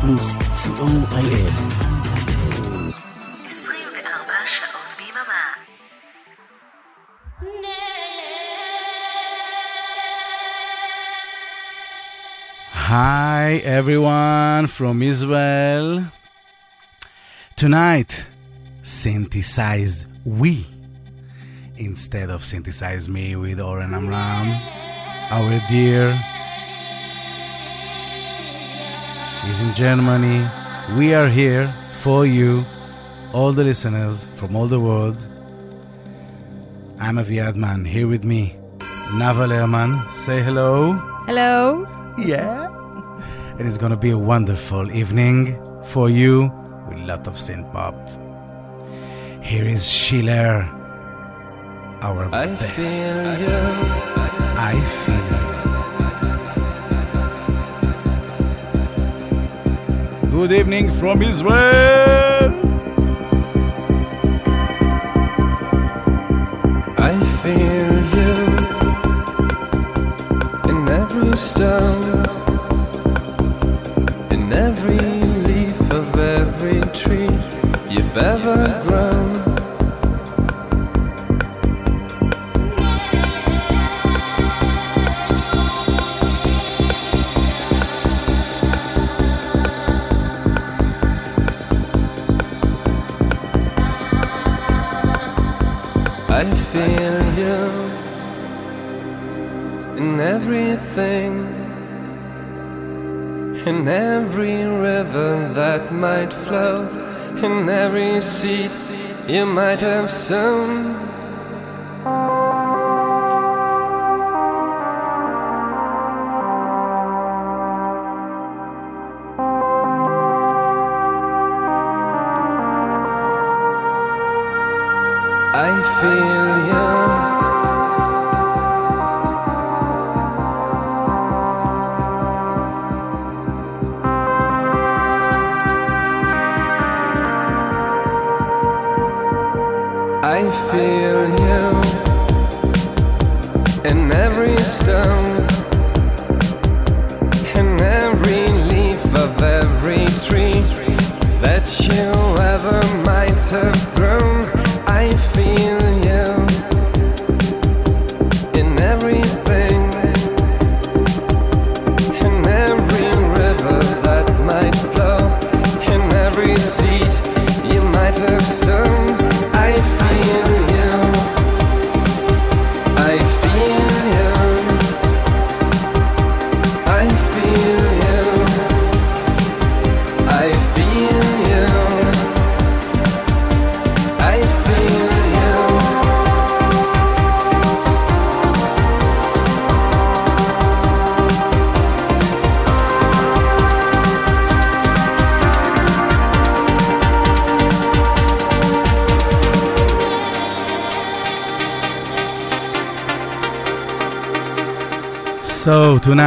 פלוס, co.il. 24 שעות ביממה. Hi, everyone from Israel. Tonight, synthesize we instead of synthesize me with Oren Amram, our dear. He's in Germany. We are here for you, all the listeners from all the world. I'm Aviad Man, here with me, Nava Lehrman. Say hello. Hello. Yeah. And it's gonna be a wonderful evening for you with a lot of synth pop. Here is Schiller, our I best. feel. I feel you. Good evening from Israel. I feel you in every stone, in every leaf of every tree you've ever grown. Might flow, in every seed you might have sown.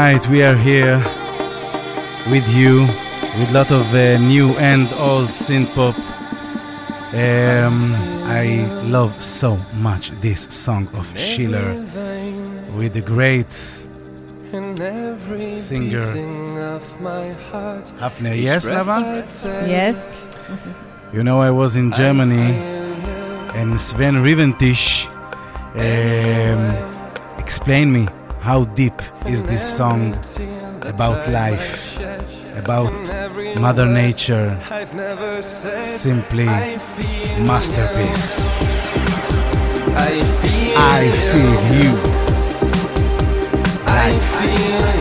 Tonight we are here with you with lot of uh, new and old synth pop. Um, I love so much this song of Schiller with the great Singer. beating of my heart, Heppner. Yes, breath Nava? Yes. You know I was in Germany and Sven Riventish um, explained me how deep is this song about life, about Mother Nature. Simply masterpiece. I feel I feel you. I feel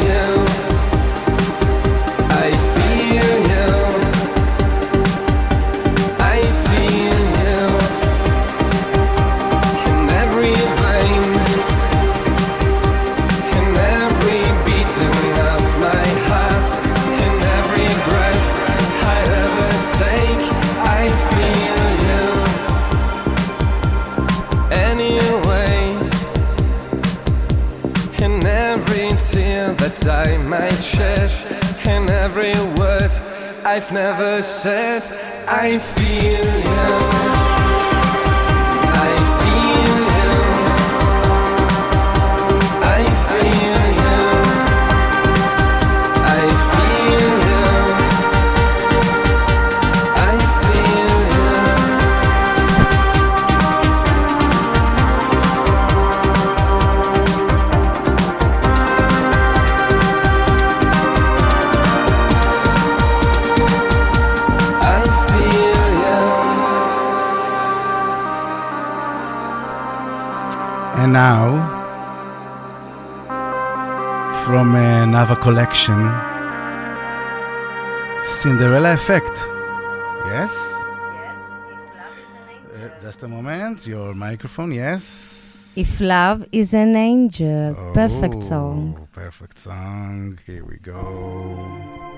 every word I've never said, I feel you. now from another collection Cinderella Effect. Yes? yes uh, just a moment, your microphone, yes. If Love is an Angel, oh, perfect song. Perfect song, here we go.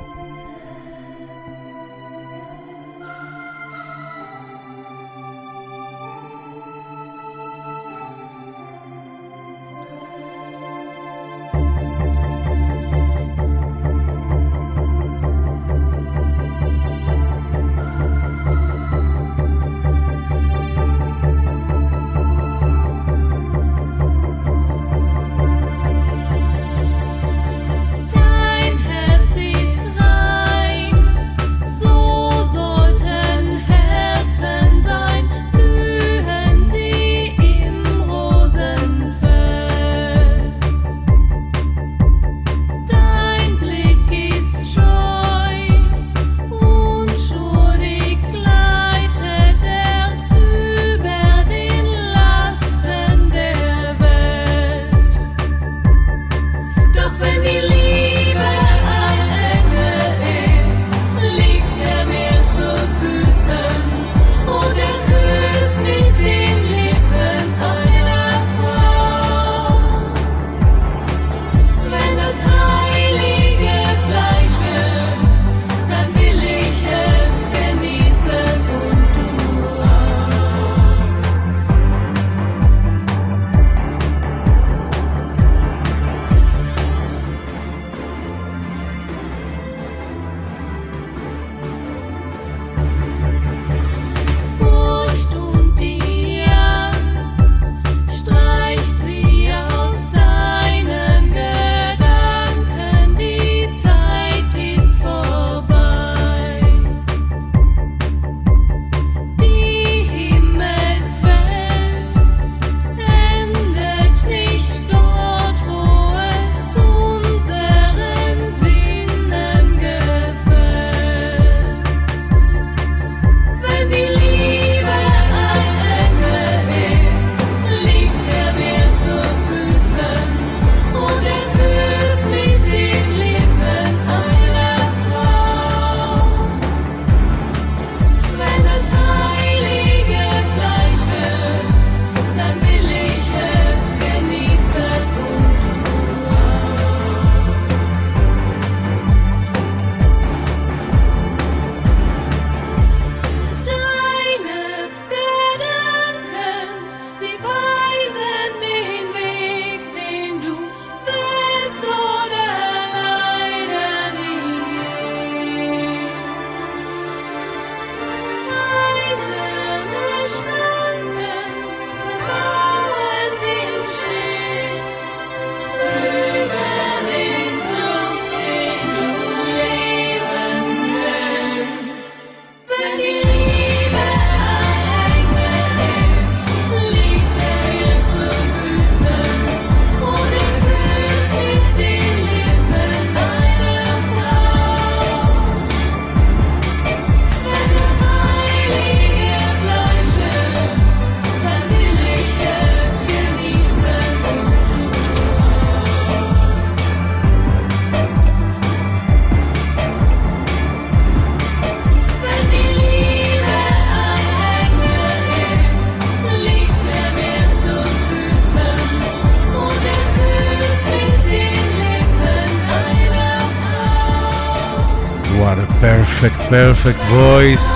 Perfect voice.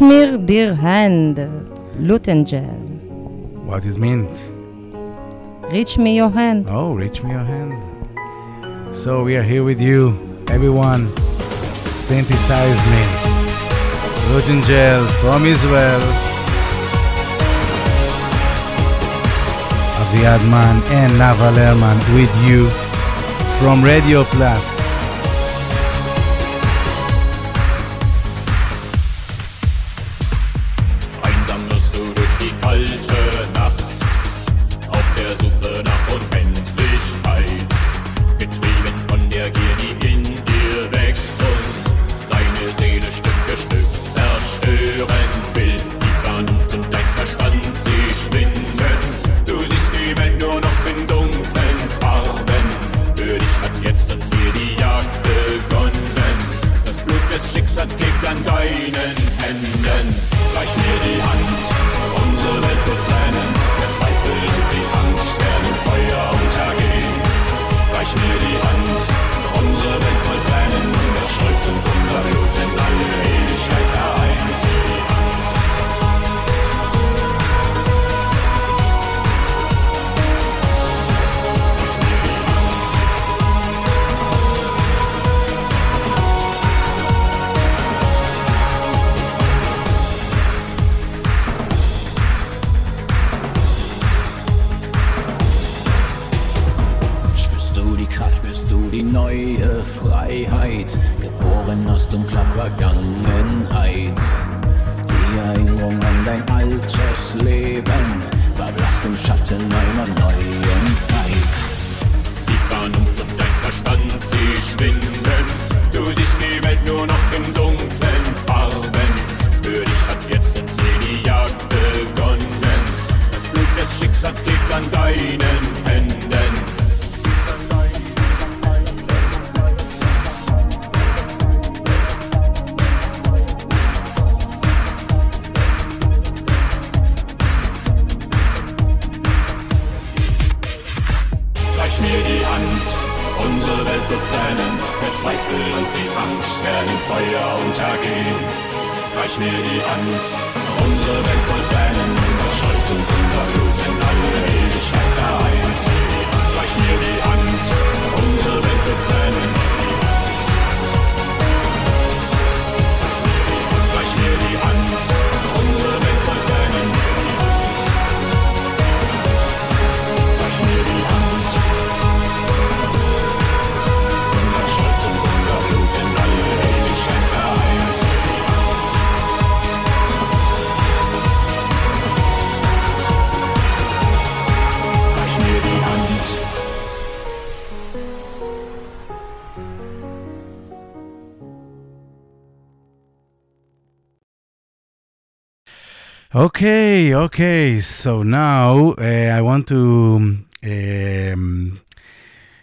Kashmir Dear Hand, Lutenjan. What it meant? Reach me your hand. Oh, reach me your hand. So we are here with you, everyone. Synthesize me. Lutenjan from Israel. Aviad Man and Nava Lerman with you from Radio Plus Okay, okay. So now uh, I want to um,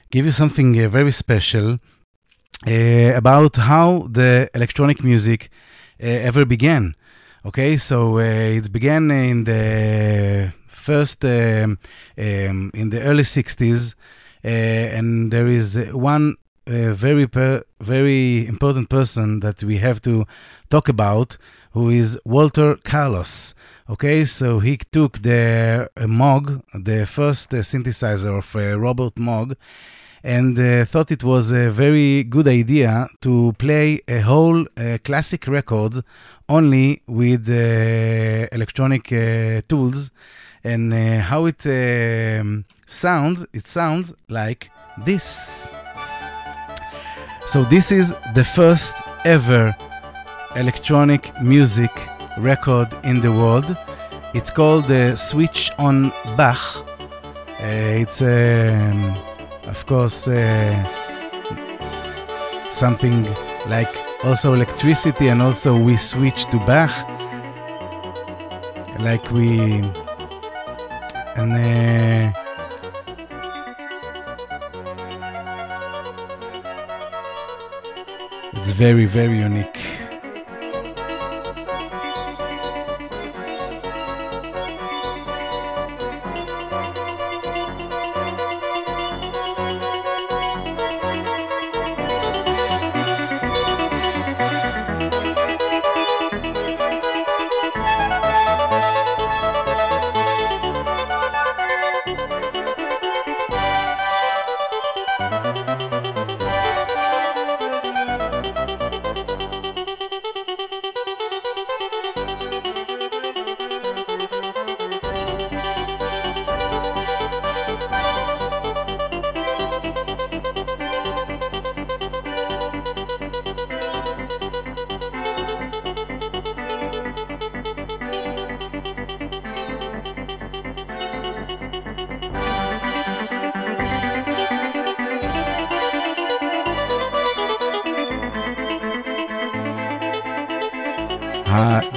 give you something uh, very special uh, about how the electronic music ever began. Okay, so it began in the first um, um, in the early 60s, uh, and there is one very per- very important person that we have to talk about, who is Walter Carlos. Okay, so he took the uh, Moog, the first uh, synthesizer of uh, Robert Moog, and uh, thought it was a very good idea to play a whole uh, classic records only with uh, electronic tools and how it um, sounds it sounds like this. So this is the first ever electronic music record in the world. It's called the switch on bach. Uh, it's um, of course uh, something like also electricity and also we switch to Bach. Like we and uh, it's very very unique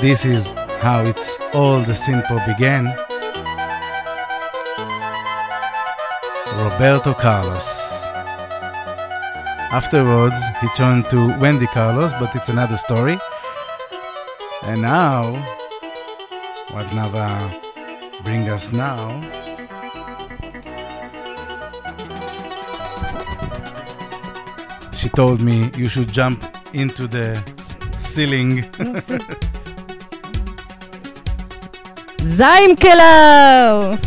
this is how it's all the synthpop began. Roberto Carlos. Afterwards, he turned to Wendy Carlos, but it's another story. And now, what Nava bring us now? She told me you should jump into the ceiling. Zaim Killer!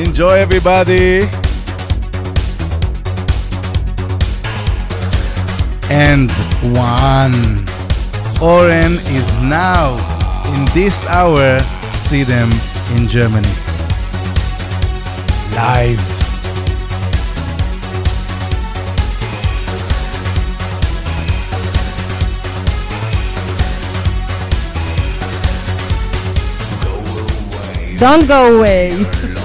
Enjoy, everybody. And one. Oren is now in this hour. See them in Germany. Live. Don't go away.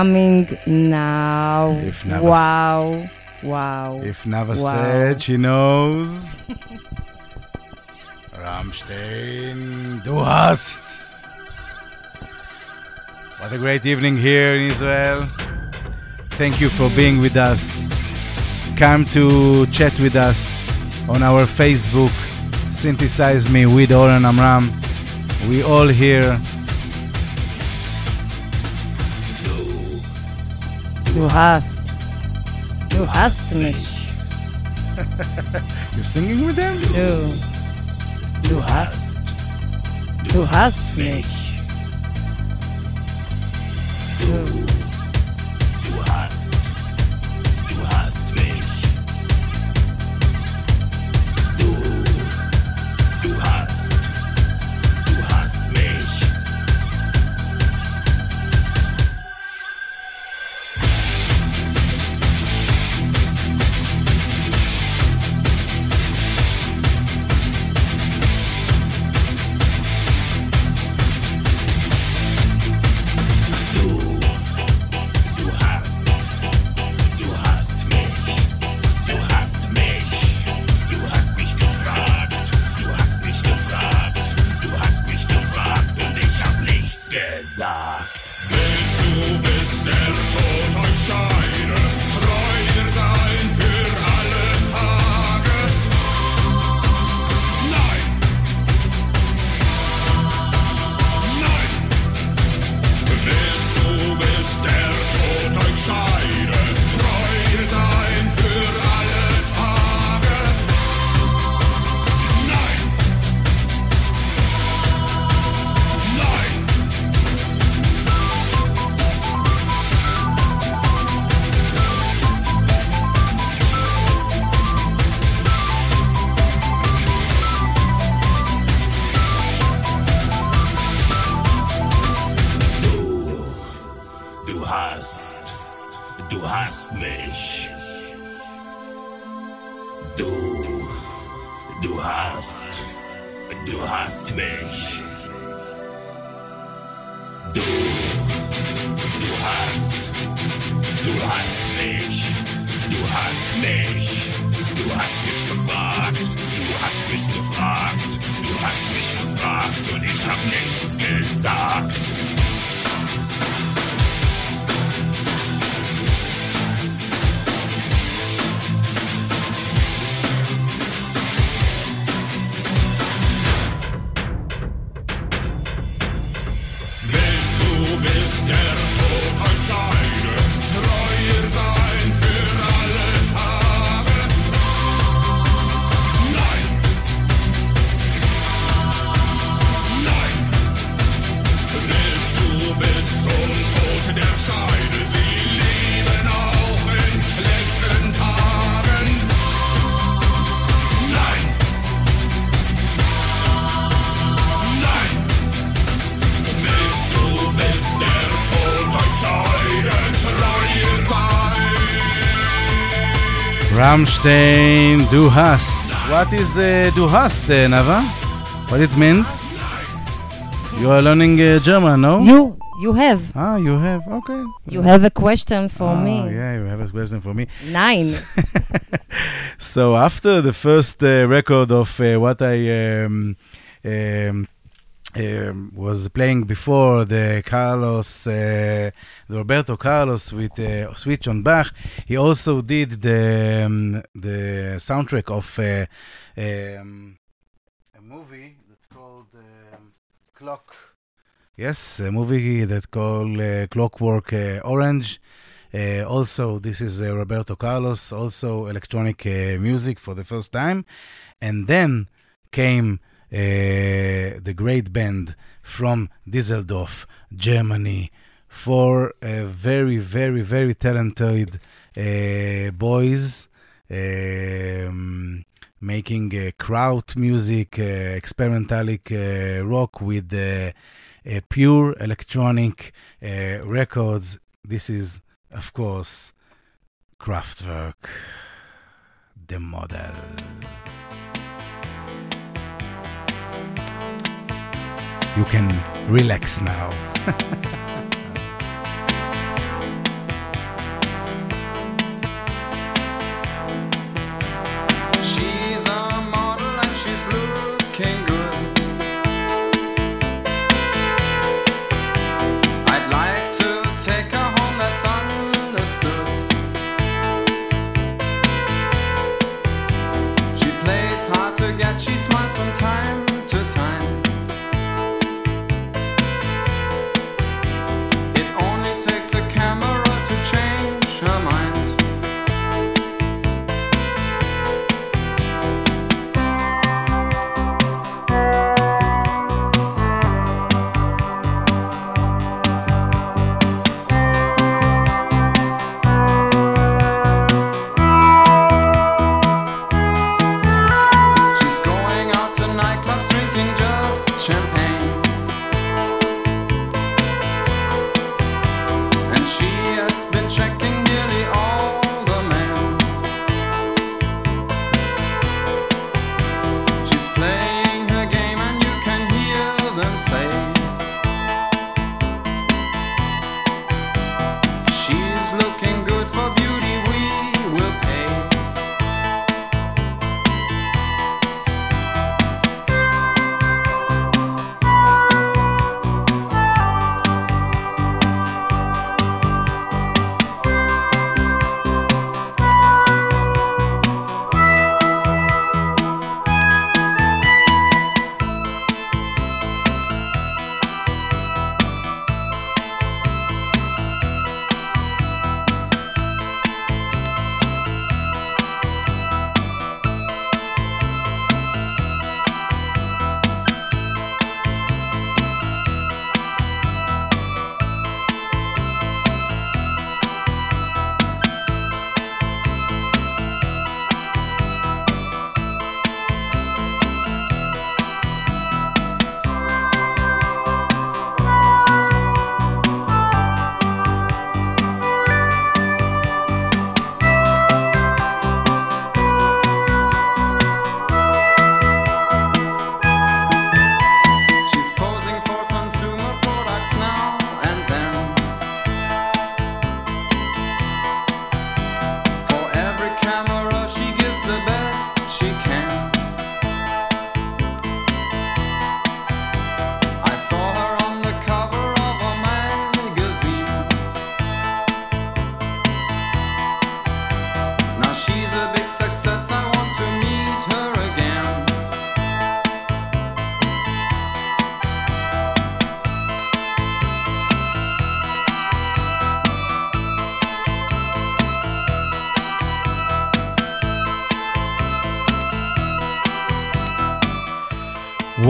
Coming now. If Nava wow. Wow. If Nava Wow. said she knows. Rammstein, du hast. What a great evening here in Israel. Thank you for being with us. Come to chat with us on our Facebook. Synthesize me with Oren Amram. We all here. Du hast. Du hast mich. You singing with them? Du. Du hast. Du hast mich. Rammstein, du hast. What is uh, du hast, uh, Nava? What it meant? You are learning uh, German, no? You. You have. Ah, you have. Okay. You have a question for Ah, me. Yeah, you have a question for me. Nine. So after the first uh, record of uh, what I um, um, um, was playing before, the Carlos, uh, the Roberto Carlos with uh, Switch on Bach, he also did the um, the soundtrack of uh, um, a movie that's called um, Clock. Yes, a movie that called uh, Clockwork uh, Orange. Uh, also, this is uh, Roberto Carlos, also electronic uh, music for the first time. And then came the great band from Düsseldorf, Germany, for uh, very, very, very talented uh, boys um, making uh, kraut music, uh, uh, rock with uh, uh, pure electronic uh, records. This is, of course, Kraftwerk, the model. You can relax now.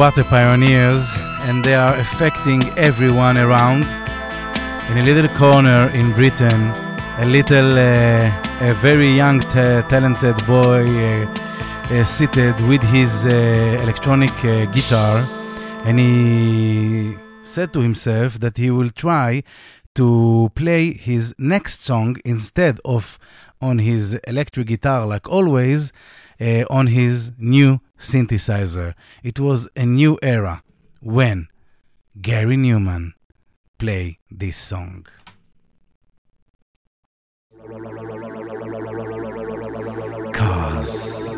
A pioneers, and they are affecting everyone around. In a little corner in Britain, a little, uh, a very young, ta- talented boy uh, uh, seated with his uh, electronic uh, guitar, and he said to himself that he will try to play his next song instead of on his electric guitar, like always, uh, on his new synthesizer. It was a new era when Gary Numan play this song. Cause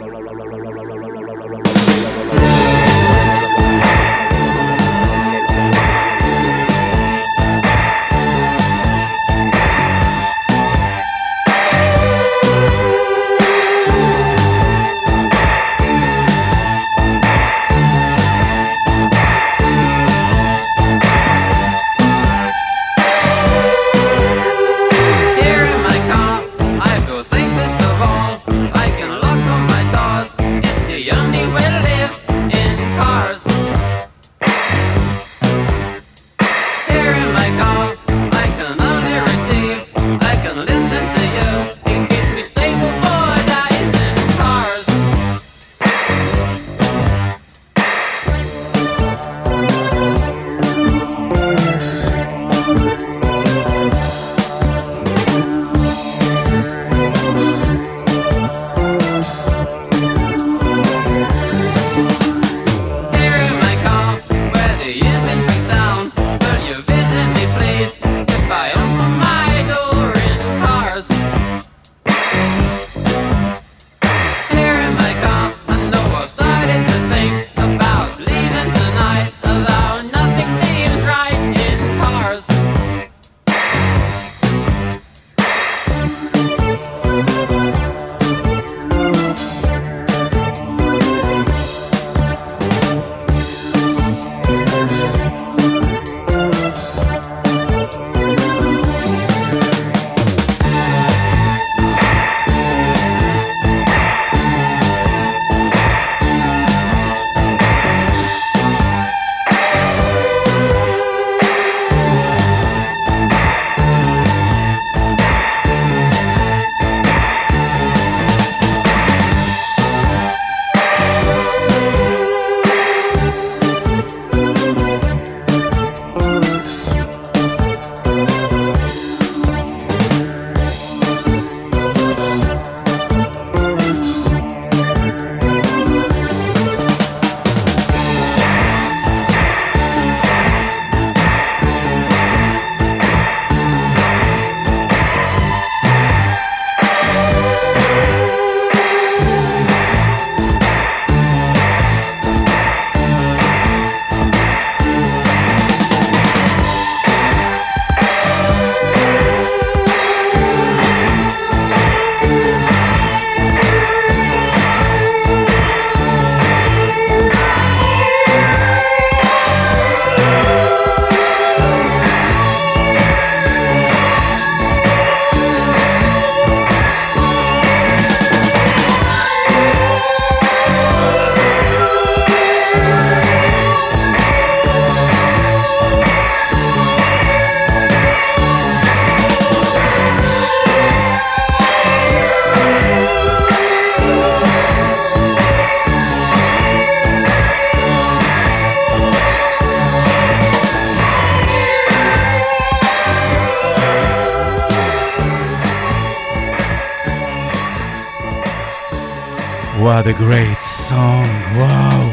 a great song. Wow.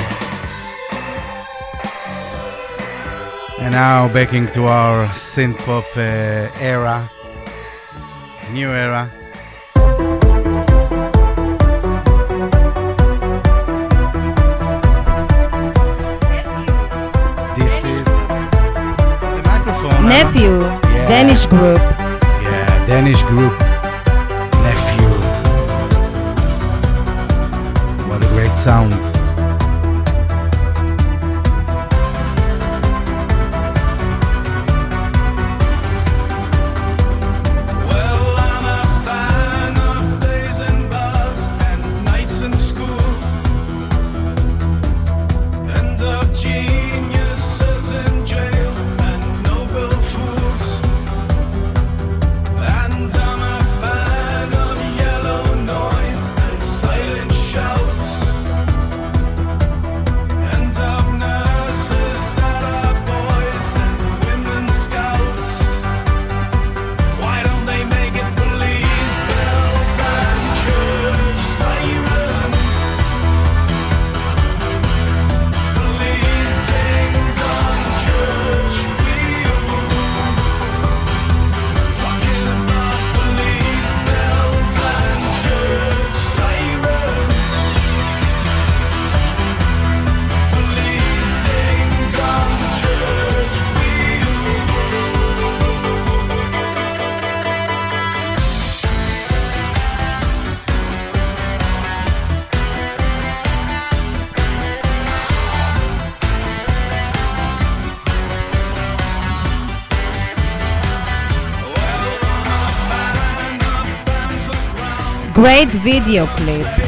And now back into our synth pop uh, era, new era. This is the microphone. Nephew. Danish group. Yeah, Danish group. Sound. great video clip.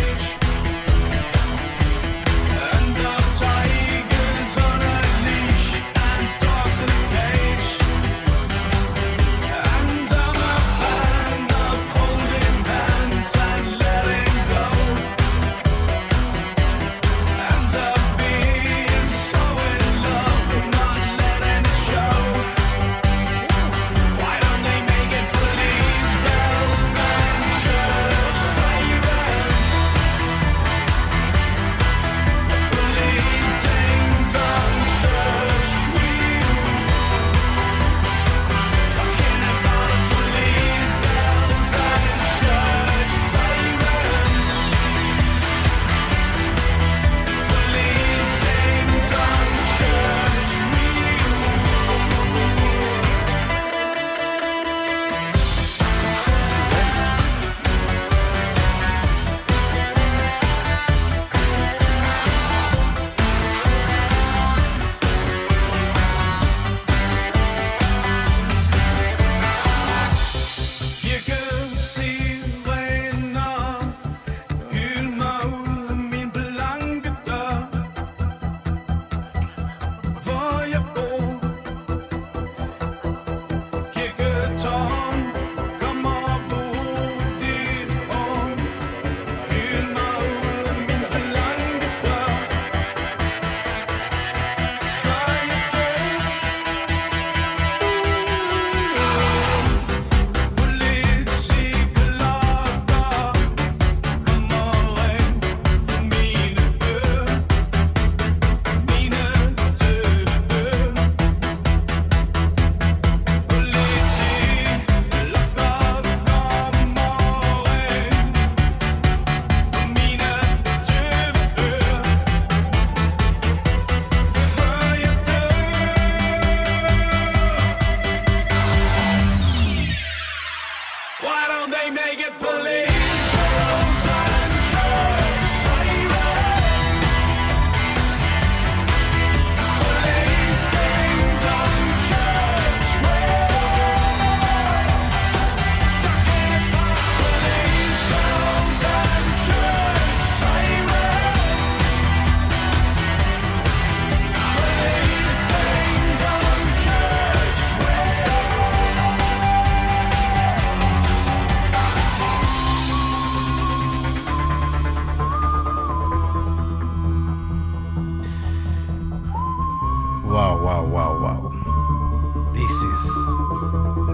wow. This is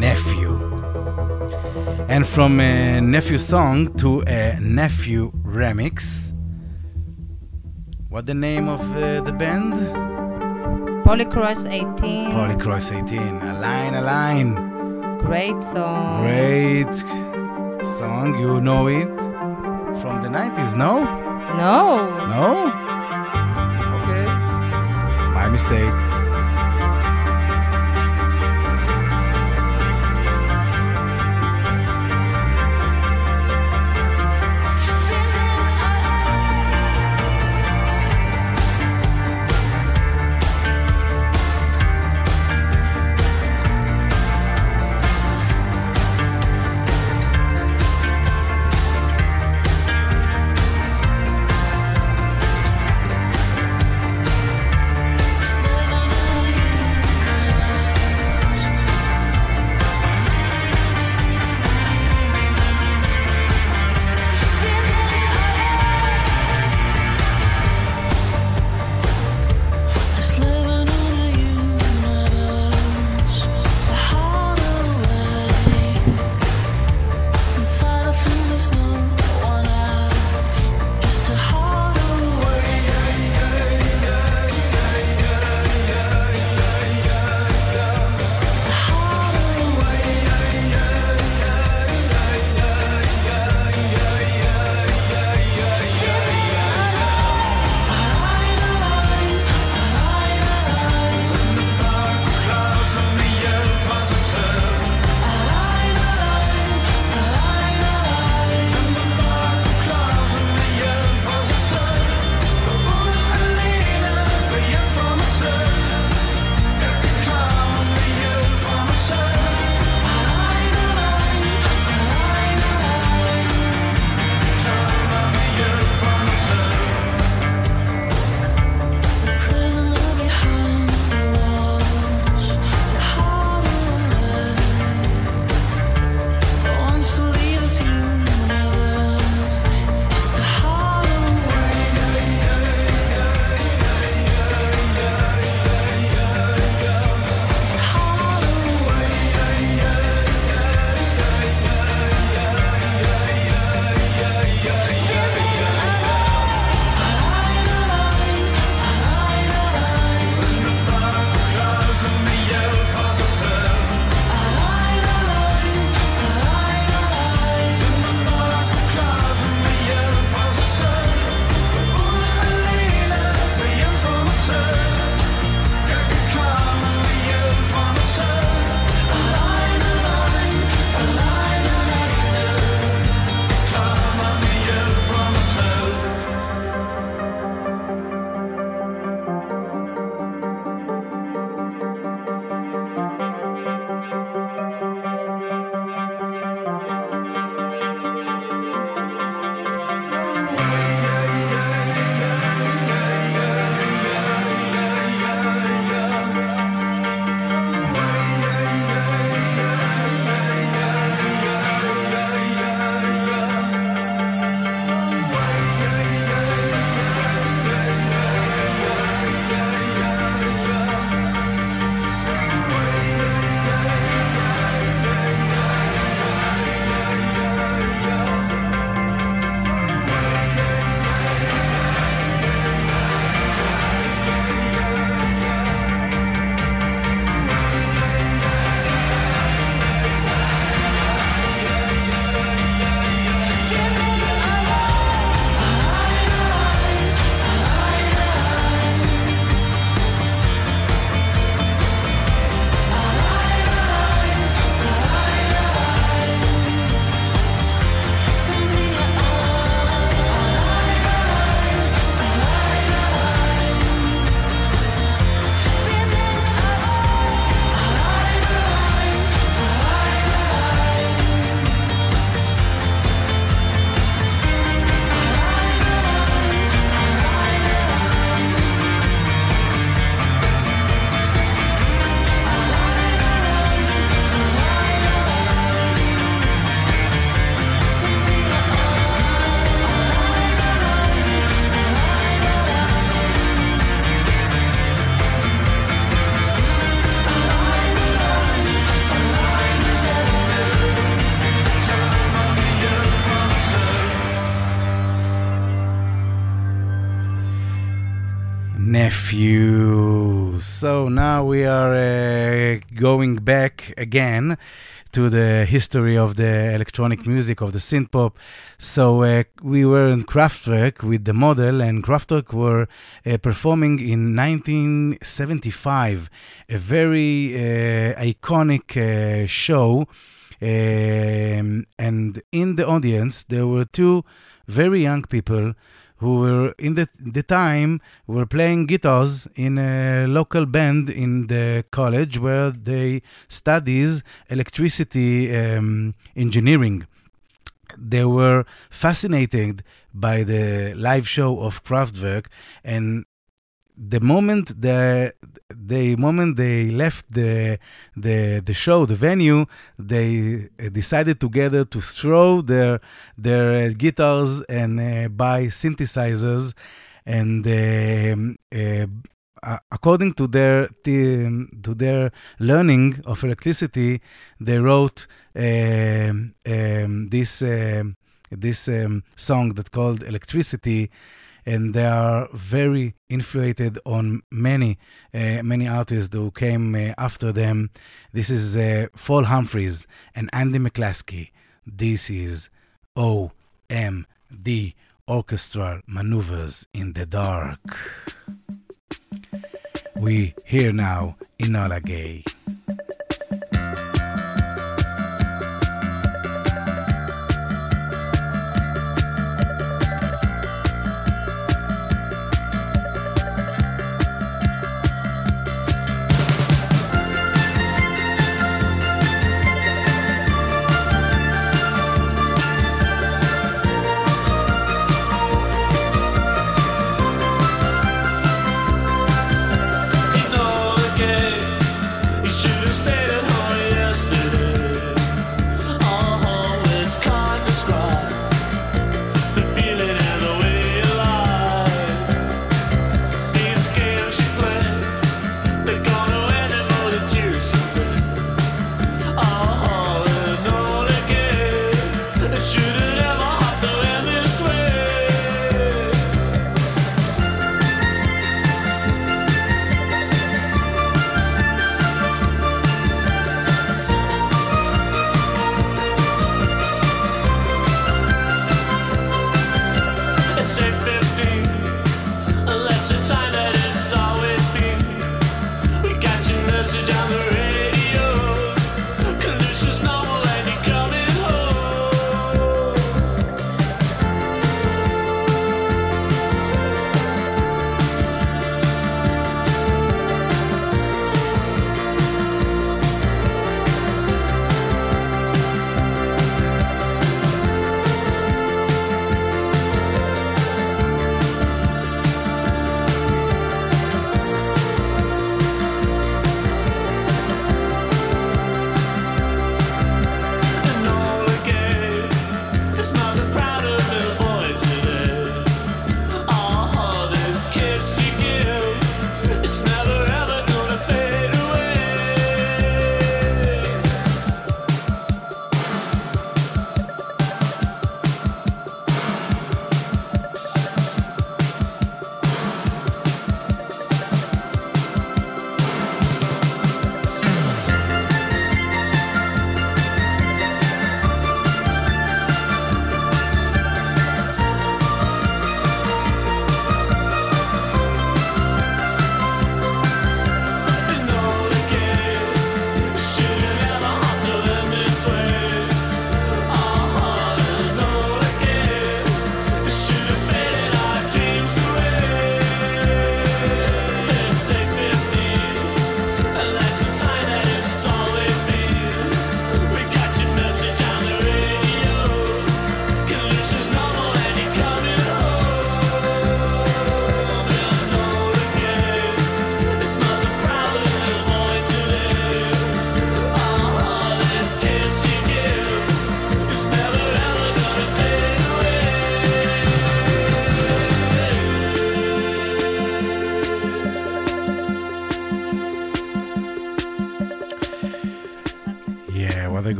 Nephew. And from a Nephew song to a Nephew remix. What the name of uh, the band? Polycross 18. Polycross 18. A line, a line. Great song. Great song. You know it from the 90s, no? No. No? Okay. My mistake. Again to the history of the electronic music of the synth pop. So uh, we were in Kraftwerk with the model, and Kraftwerk were uh, performing in 1975, a very uh, iconic uh, show. Um, and in the audience, there were two very young people who were in the, the time were playing guitars in a local band in the college where they studies electricity um, engineering. They were fascinated by the live show of Kraftwerk and the moment the the moment they left the the the show the venue they uh, decided together to throw their their uh, guitars and uh, buy synthesizers and um, uh, according to their to their learning of electricity they wrote um, um, this um, this um, song that called electricity and they are very influenced on many uh, many artists who came uh, after them. This is uh, Paul Humphreys and Andy McCluskey. This is OMD Orchestral Maneuvers in the Dark. We here now Enola Gay.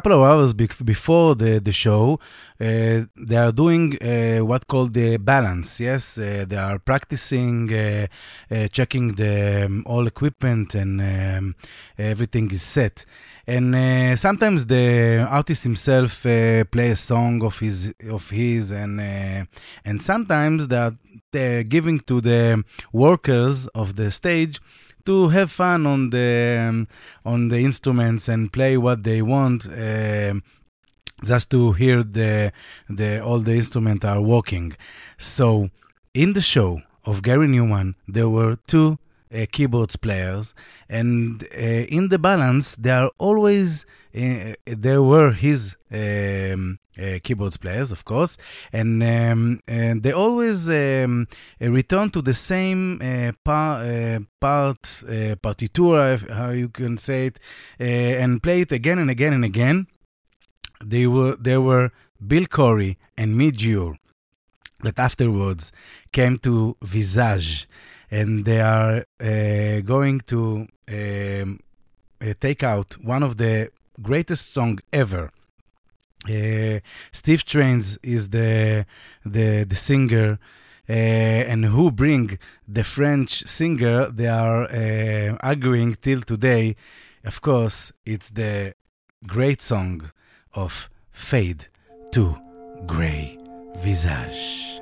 Couple of hours before the, the show, uh, they are doing uh, what called the balance. Yes, uh, they are practicing, uh, uh, checking the um, all equipment, and um, everything is set. And uh, sometimes the artist himself uh, play a song of his of his, and and sometimes they are giving to the workers of the stage to have fun on the um, on the instruments and play what they want um just to hear the the all the instruments are working. So in the show of Gary Numan there were two uh, keyboards players and uh, in the balance they are always uh, there were his um, uh, keyboards players of course. And um, and they always um, uh, return to the same uh, par, uh, part uh, partitura how you can say it uh, and play it again and again and again. They were there were Billy Currie and Midge that afterwards came to Visage. And they are uh, going to um, uh, take out one of the greatest song ever. Uh, Steve Strange is the the the singer, uh, and who bring the French singer? They are uh, arguing till today. Of course, it's the great song of Fade to Grey Visage.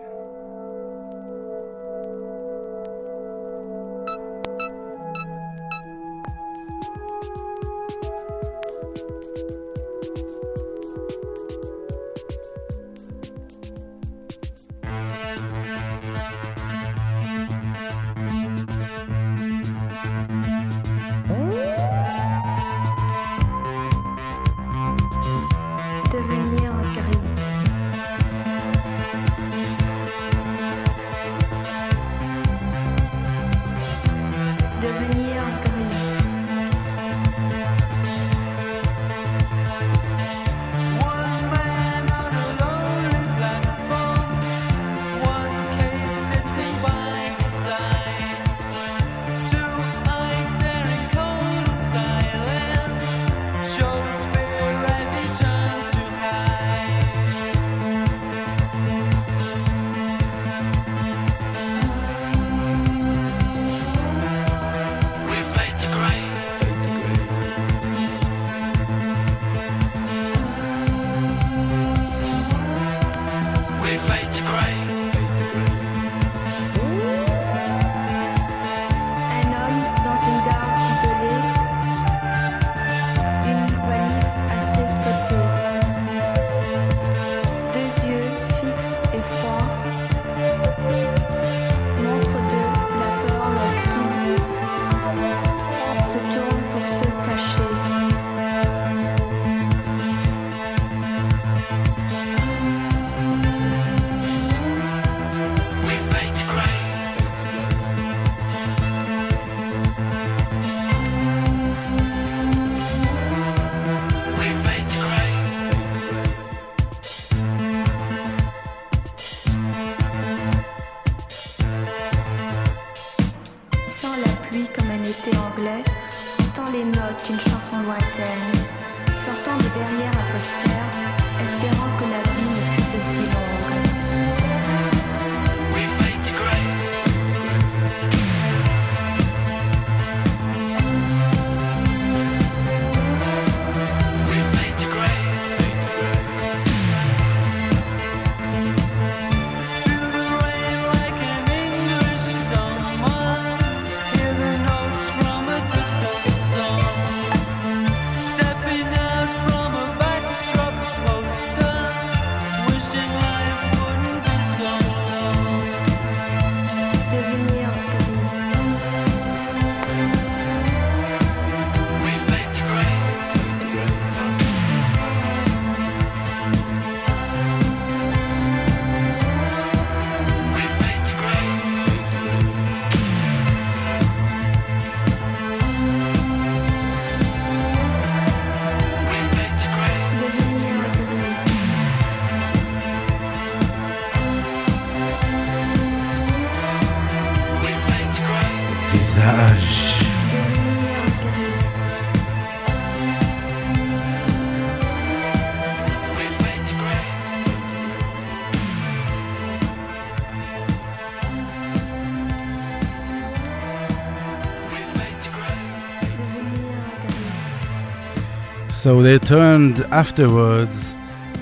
So they turned afterwards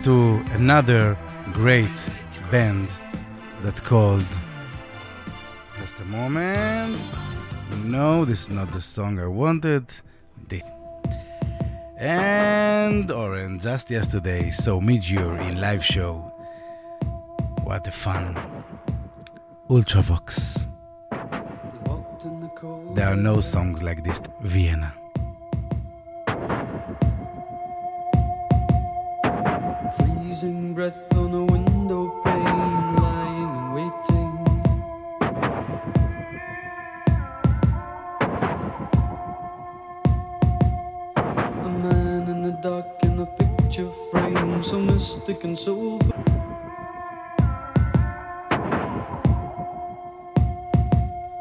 to another great band that called. Just a moment. No, this is not the song I wanted. This. And Orange, just yesterday, so Midge Ure in live show. What a fun. Ultravox. There are no songs like this. Vienna. Breath on the window pane, lying and waiting. A man in the dark in a picture frame, so mystic and soulful.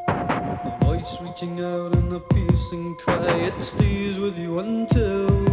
A voice reaching out in a piercing cry, it stays with you until.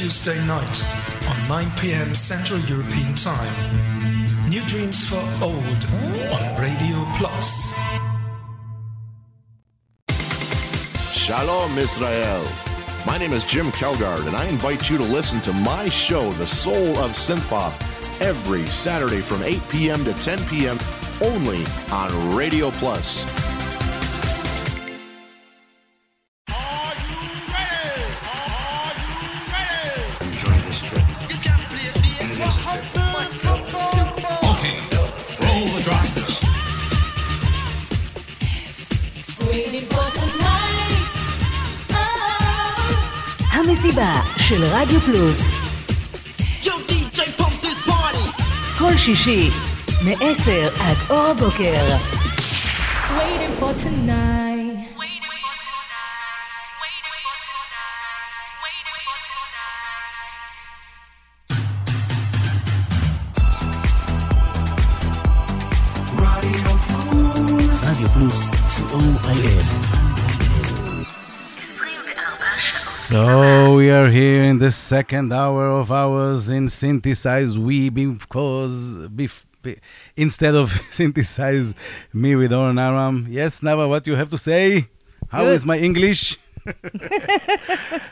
Tuesday night on 9 p.m. Central European Time. New Dreams for Old on Radio Plus. Shalom, Israel. My name is Jim Kelgard, and I invite you to listen to my show, The Soul of Synthpop, every Saturday from 8 p.m. to 10 p.m. only on Radio Plus. של רדיו פלוס. כל שישי, מ-10 עד אור הבוקר. Waiting for tonight. רדיו פלוס, co.il. So we are here in the second hour of ours in synthesize we because bef- be- instead of synthesize me with Oren Amram. Yes, Nava, what you have to say? How is Good. my English?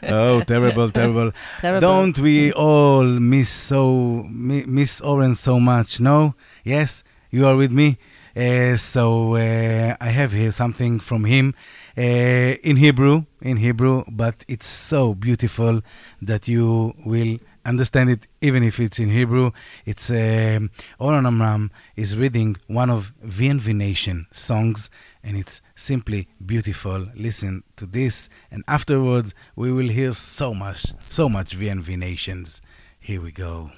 oh, terrible, terrible. Terrible. Don't we all miss so mi- miss Oren so much? No? Yes, you are with me. Uh, so uh, I have here something from him in Hebrew, in Hebrew, but it's so beautiful that you will understand it even if it's in Hebrew. It's um, Oren Amram is reading one of VNV Nation songs, and it's simply beautiful. Listen to this, and afterwards we will hear so much, so much VNV Nations. Here we go.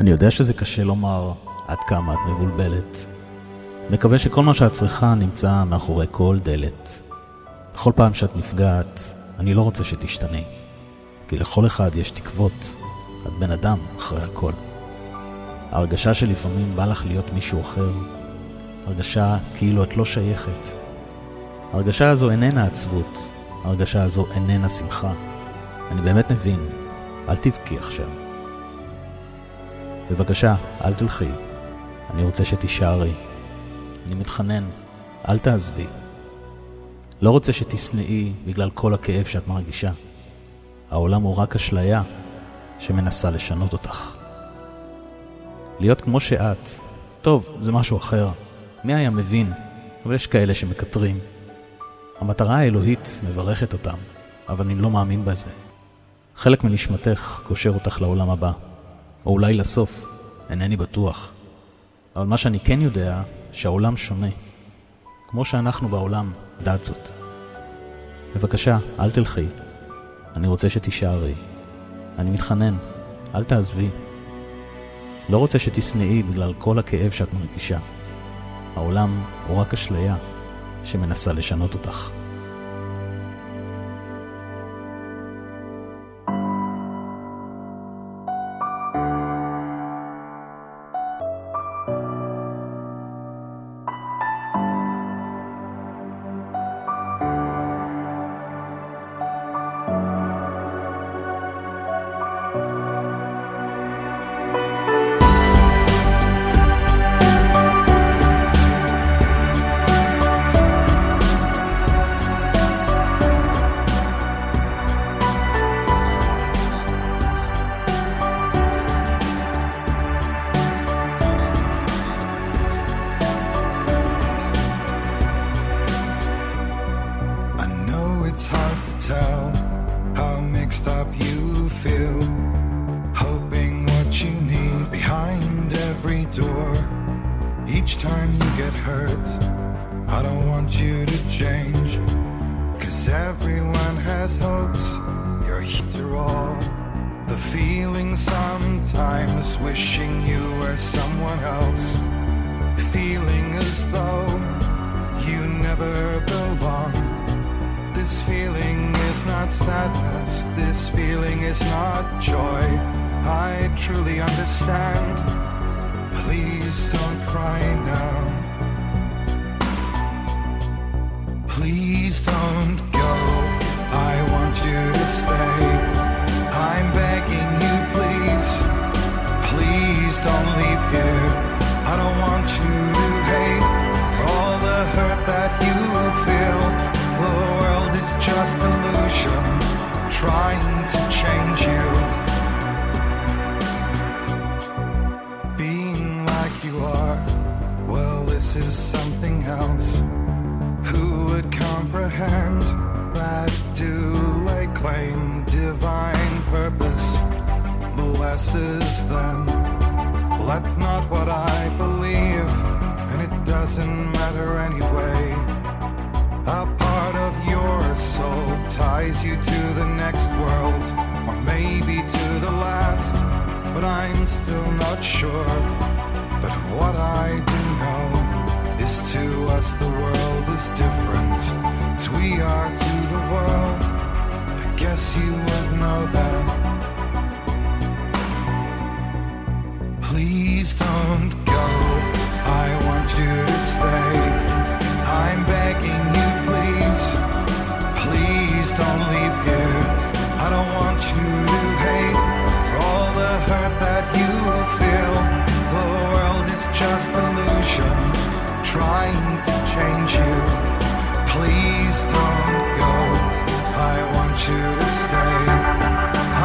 אני יודע שזה קשה לומר עד כמה את מבולבלת. מקווה שכל מה שאת צריכה נמצא מאחורי כל דלת. בכל פעם שאת נפגעת, אני לא רוצה שתשתני. כי לכל אחד יש תקוות. את בן אדם אחרי הכל. ההרגשה שלפעמים בא לך להיות מישהו אחר, הרגשה כאילו את לא שייכת. ההרגשה הזו איננה עצבות, ההרגשה הזו איננה שמחה. אני באמת מבין, אל תבכי עכשיו. בבקשה, אל תלכי. אני רוצה שתישארי. אני מתחנן, אל תעזבי. לא רוצה שתשנאי בגלל כל הכאב שאת מרגישה. העולם הוא רק אשליה שמנסה לשנות אותך. להיות כמו שאת, טוב, זה משהו אחר. מי היה מבין? אבל יש כאלה שמקטרים. המטרה האלוהית מברכת אותם, אבל אני לא מאמין בזה. חלק מנשמתך קושר אותך לעולם הבא. או אולי לסוף, אינני בטוח. אבל מה שאני כן יודע, שהעולם שונה. כמו שאנחנו בעולם, דעת זאת. בבקשה, אל תלכי. אני רוצה שתישארי. אני מתחנן, אל תעזבי. לא רוצה שתשנאי בגלל כל הכאב שאת מרגישה. העולם הוא רק אשליה שמנסה לשנות אותך. trying to change you. Please don't go. I want you to stay.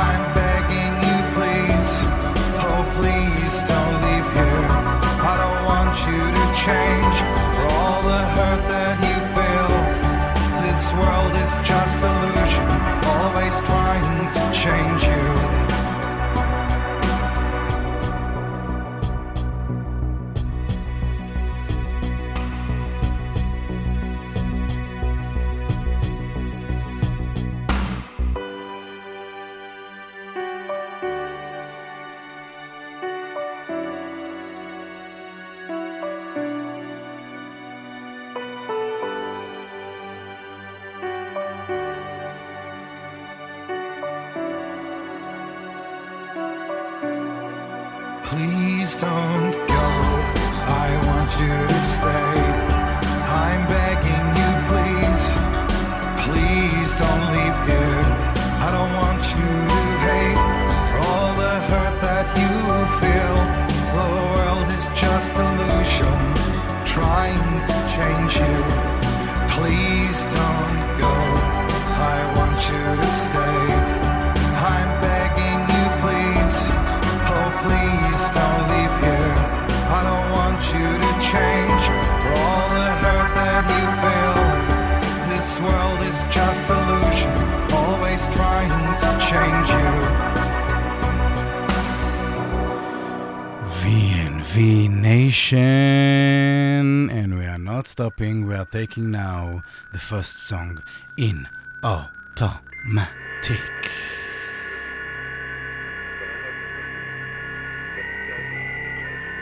I'm begging you, please. Oh, please don't leave here. I don't want you to change for all the hurt that you feel. This world is just illusion, always trying to change. are taking now the first song in automatic.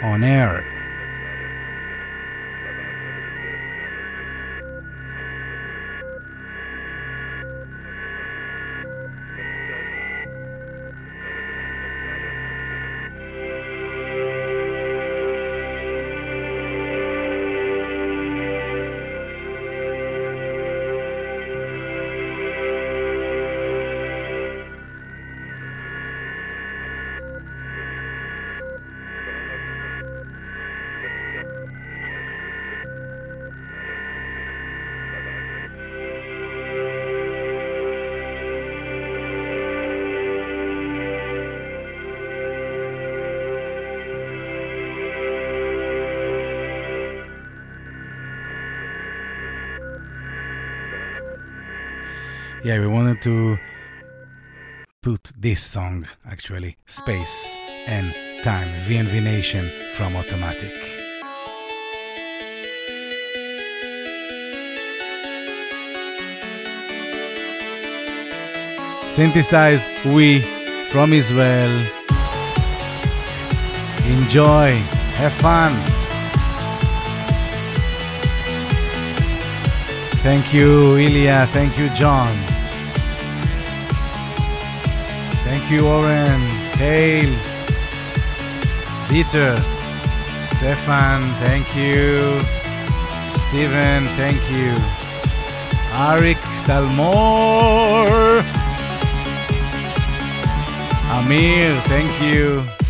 On air to put this song actually space and time VNV Nation from Automatic. Synthesize We from Israel. Enjoy, have fun. Thank you, Ilya. Thank you, John. Thank you, Oren, Hale, Peter, Stefan, thank you, Steven, thank you, Arik Talmor, Amir, thank you.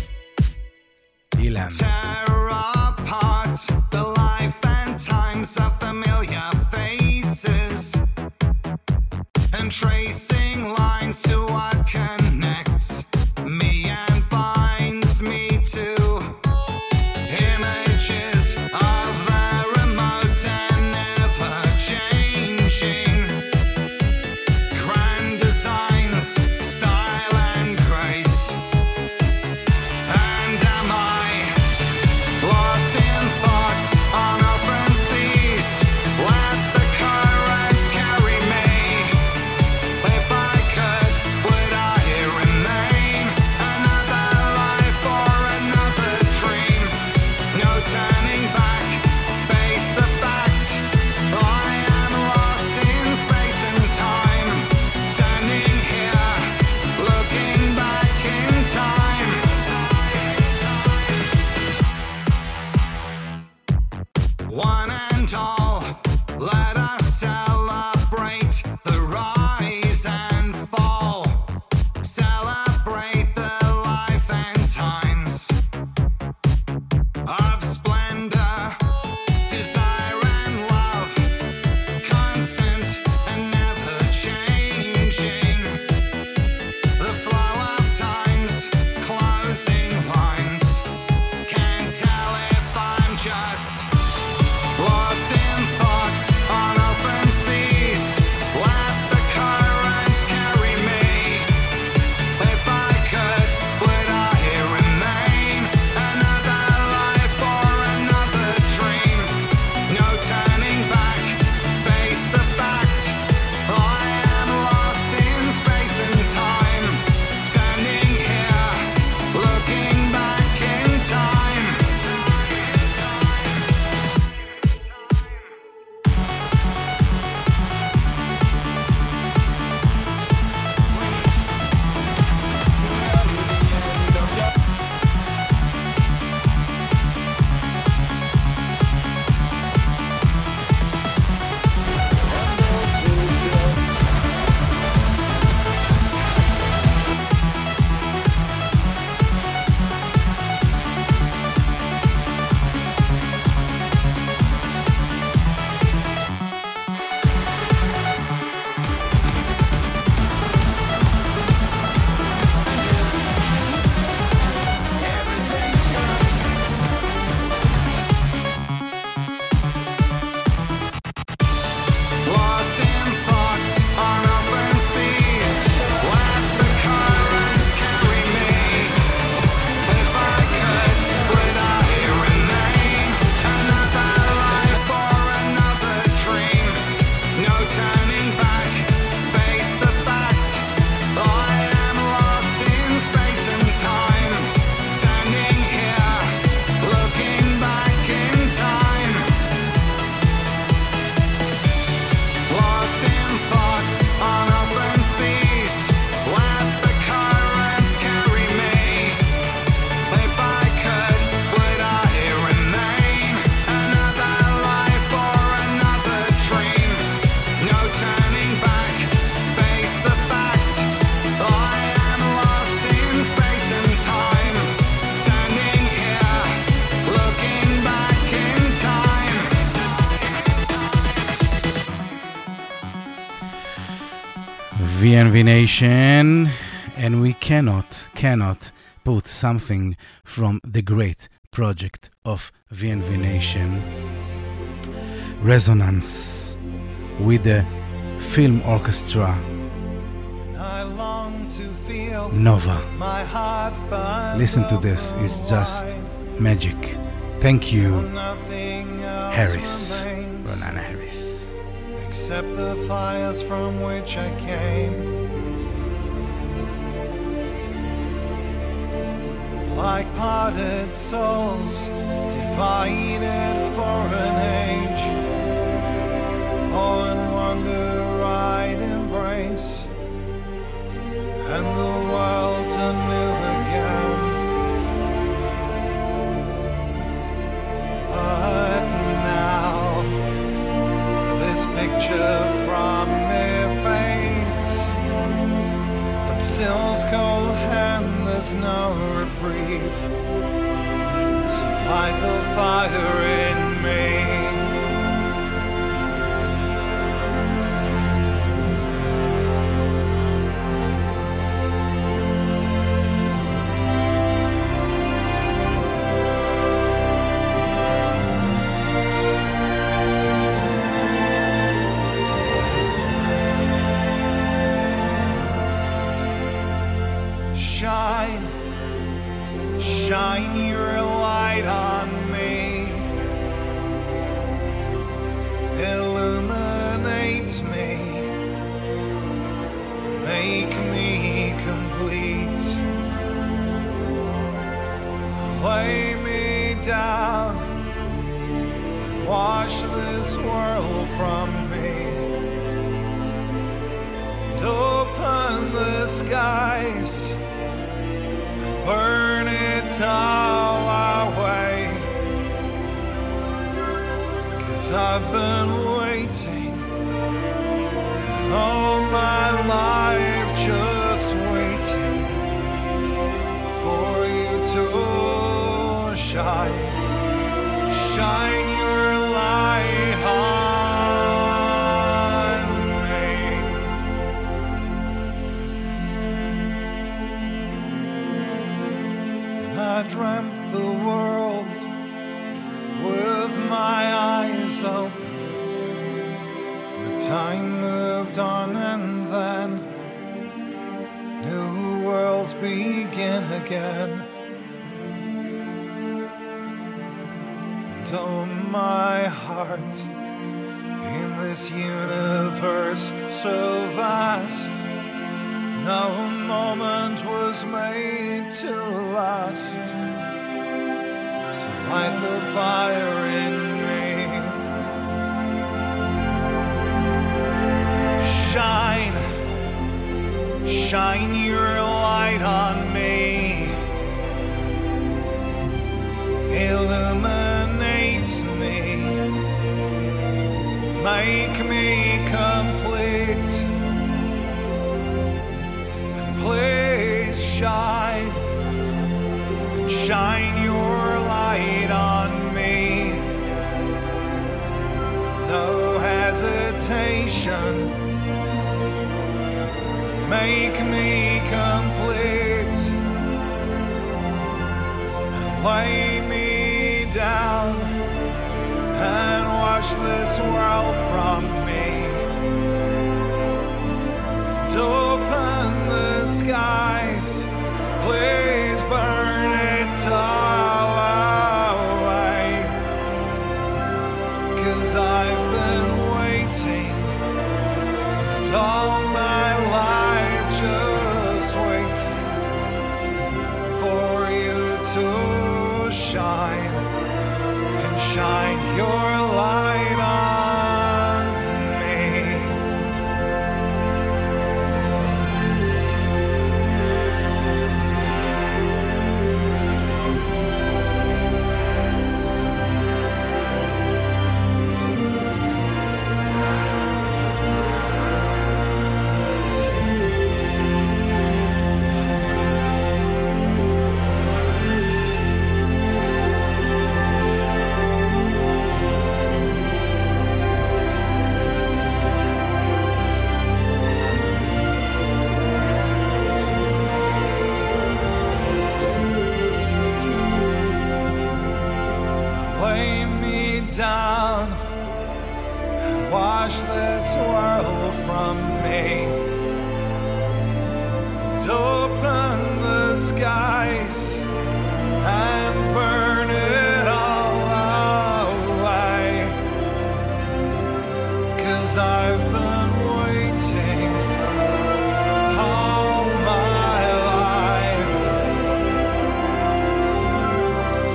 VNV Nation, and we cannot, cannot put something from the great project of VNV Nation Resonance with the Film Orchestra Nova. Listen to this, it's just magic. Thank you, Harris, Ronan Harris except the fires from which I came. like parted souls, divided for an age. Oh, and wonder I'd embrace, and the world anew again. But now, this picture from me fades, from stills cold hands was no reprieve. So light the fire in me.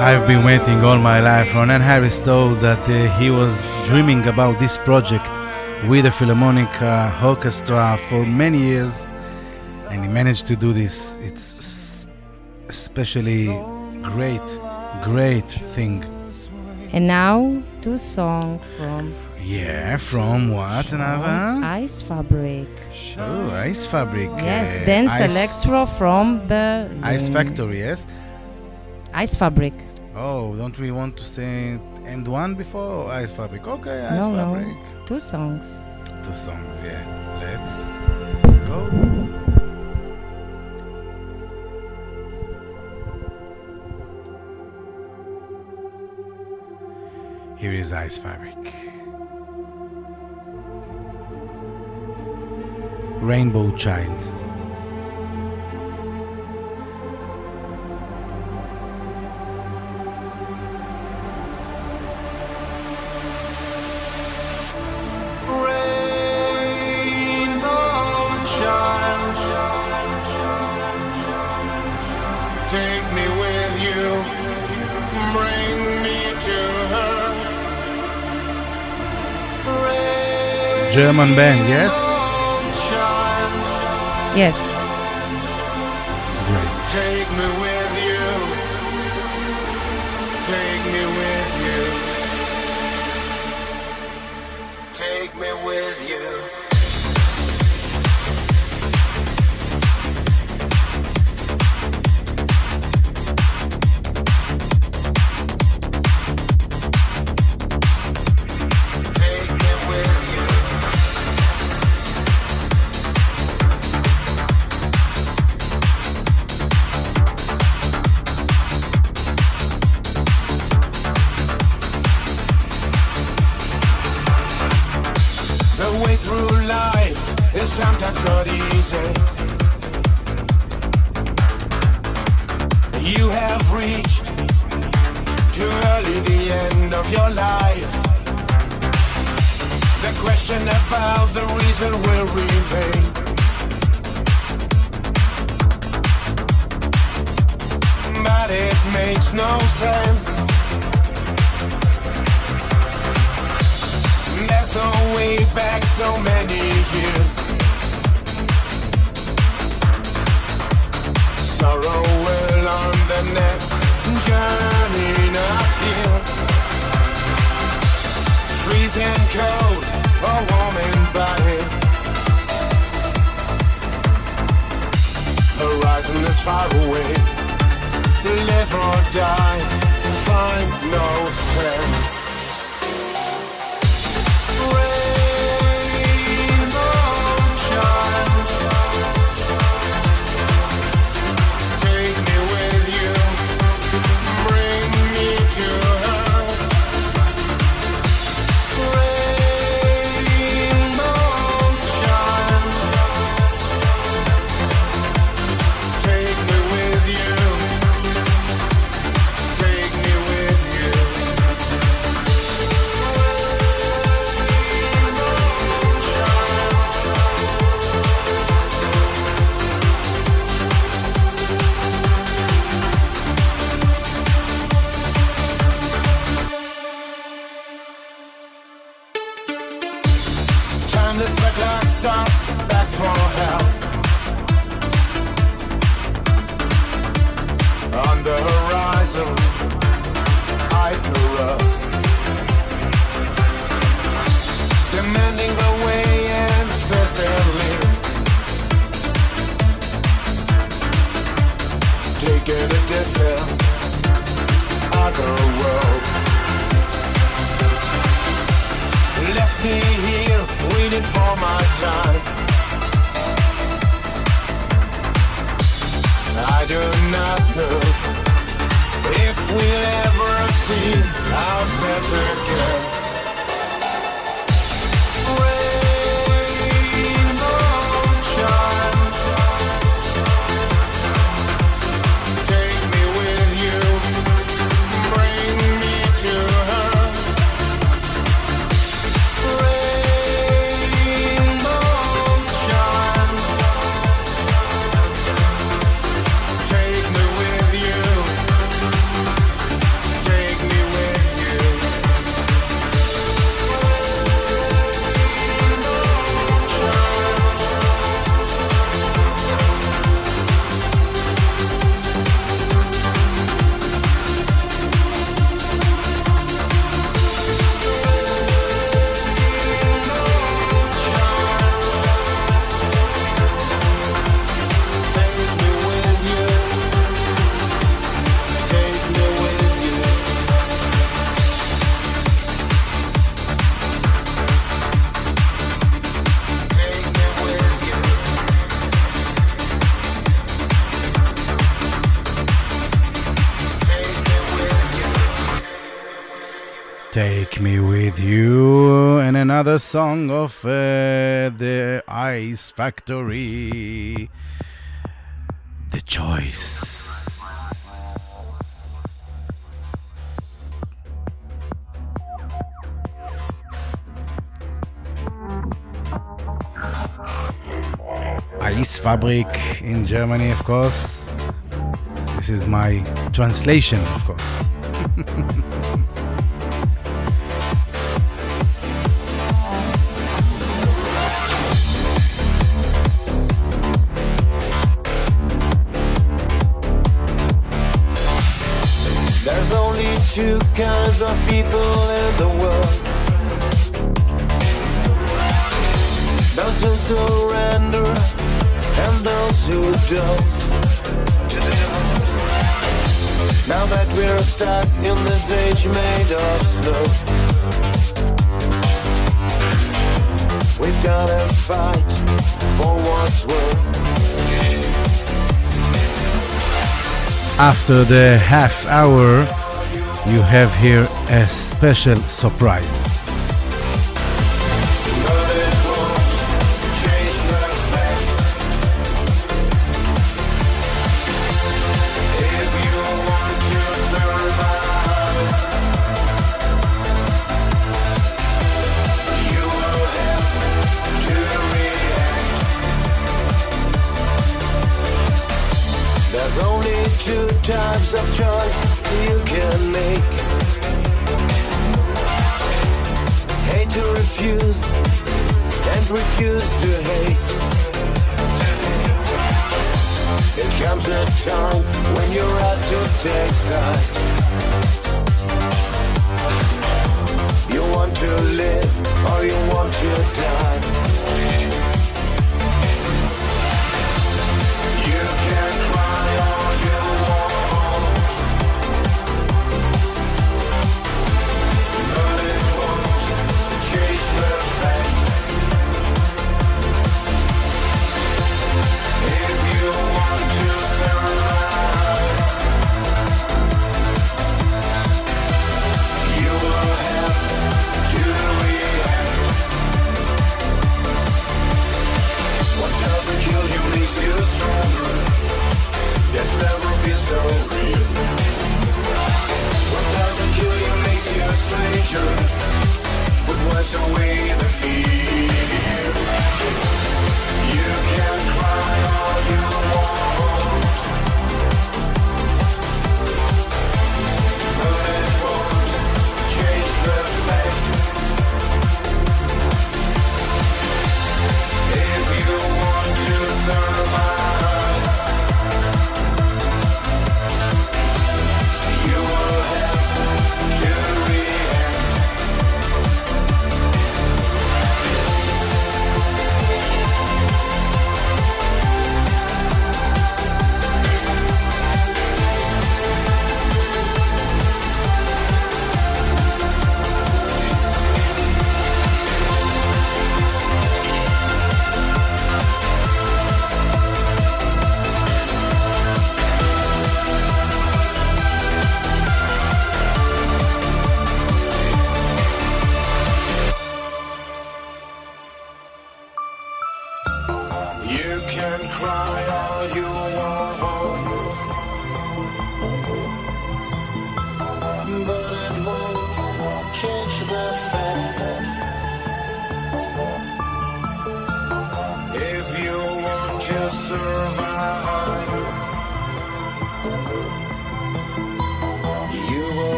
I've been waiting all my life. Ronan Harris told that uh, he was dreaming about this project with the Philharmonic uh, Orchestra for many years, and he managed to do this. It's especially great, great thing. And now, two songs from. Yeah, from what, Nava? Ice Fabric. Oh, Ice Fabric. Yes, uh, Dance Electro from the. Ice Factory, yes. Ice Fabric. Oh, don't we want to sing and one before or Ice Fabric? Okay, Ice no, Fabric. no, two songs. Two songs, yeah. Let's go. Here is Ice Fabric. Rainbow Child. German band, yes? Yes. Early the end of your life. The question about the reason will remain. But it makes no sense. There's no way back so many years. Sorrow will on the next journey, not here. Freezing cold or warming body. Horizon is far away. Live or die, find no sense. with you and another song of uh, the Ice Factory. The choice. Ice Fabric in Germany, of course. This is my translation, of course. of people in the world. Those who surrender and those who don't. Now that we're stuck in this age made of snow, we've gotta fight for what's worth. After the half hour, you have here a special surprise.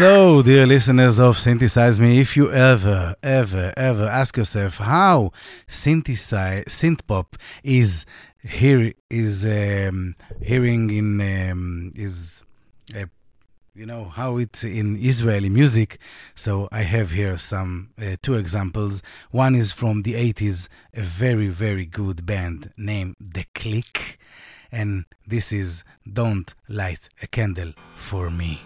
So, dear listeners of Synthesize Me, if you ever, ever, ever ask yourself how synthesize synthpop is here is um, hearing in um, is uh, you know how it's in Israeli music. So I have here some uh, two examples. One is from the 80s, a very very good band named The Click, and this is "Don't Light a Candle for Me."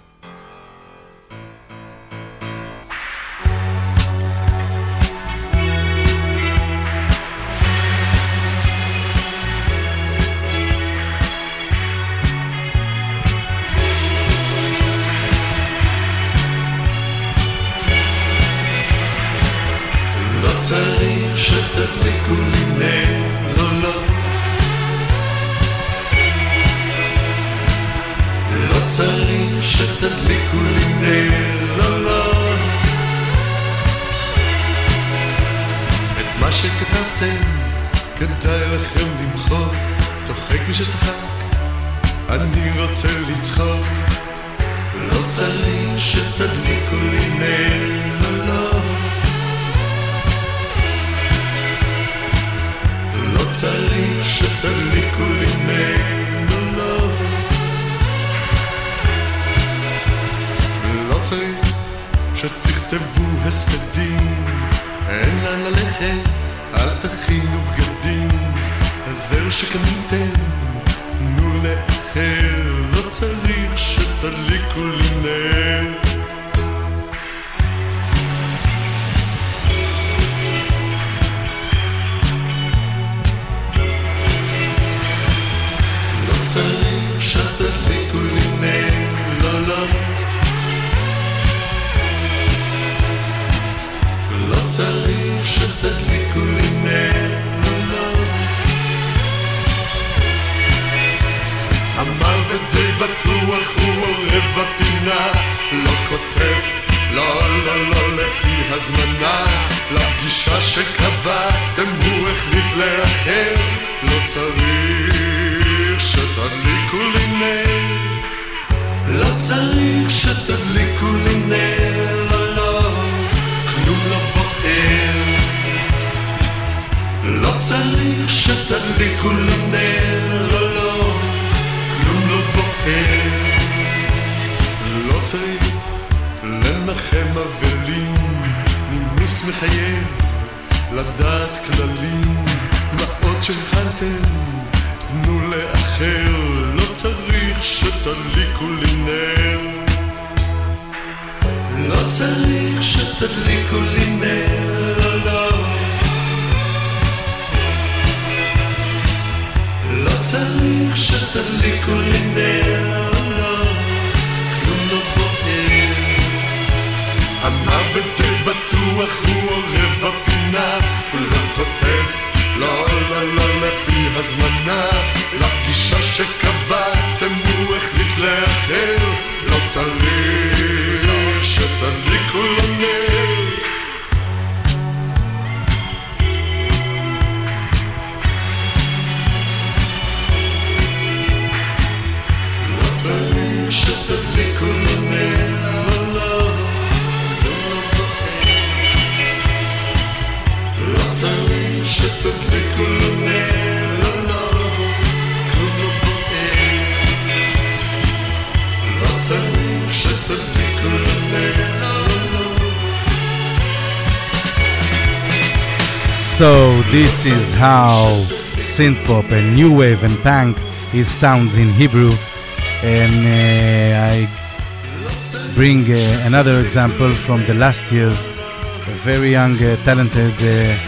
צריך שתדליקו לי נר, לא, צריך שתדליקו לי נר. את מה שכתבתם, כדאי לכם למחוק. צוחק מי שצחק, אני רוצה לצחוק. לא צריך שתדליקו לי נר, לא, שקניתם, תנו לאחר, לא צריך שתדליקו הוא אורב בפינה, לא כותב, לא, לא, לא לפי הזמנה, לפגישה שקבעתם הוא החליט לאחר, לא צריך שתדליקו לי נר, לא צריך שתדליקו לי נר, לא, לא, כלום לא בוער. לא צריך שתדליקו לי מחייב, לדעת כללים, דמעות שהכנתם, תנו לאחר, לא צריך שתדליקו לי נר. לא צריך שתדליקו לי נר, לא, לא. לא צריך שתדליקו לי נר, בטוח הוא אורב בפינה, הוא לא כותב, לא, לא, לא לפי הזמנה, this is how synth pop and new wave and punk is sounds in Hebrew, and uh, I bring uh, another example from the last year's. A very young, uh, talented uh,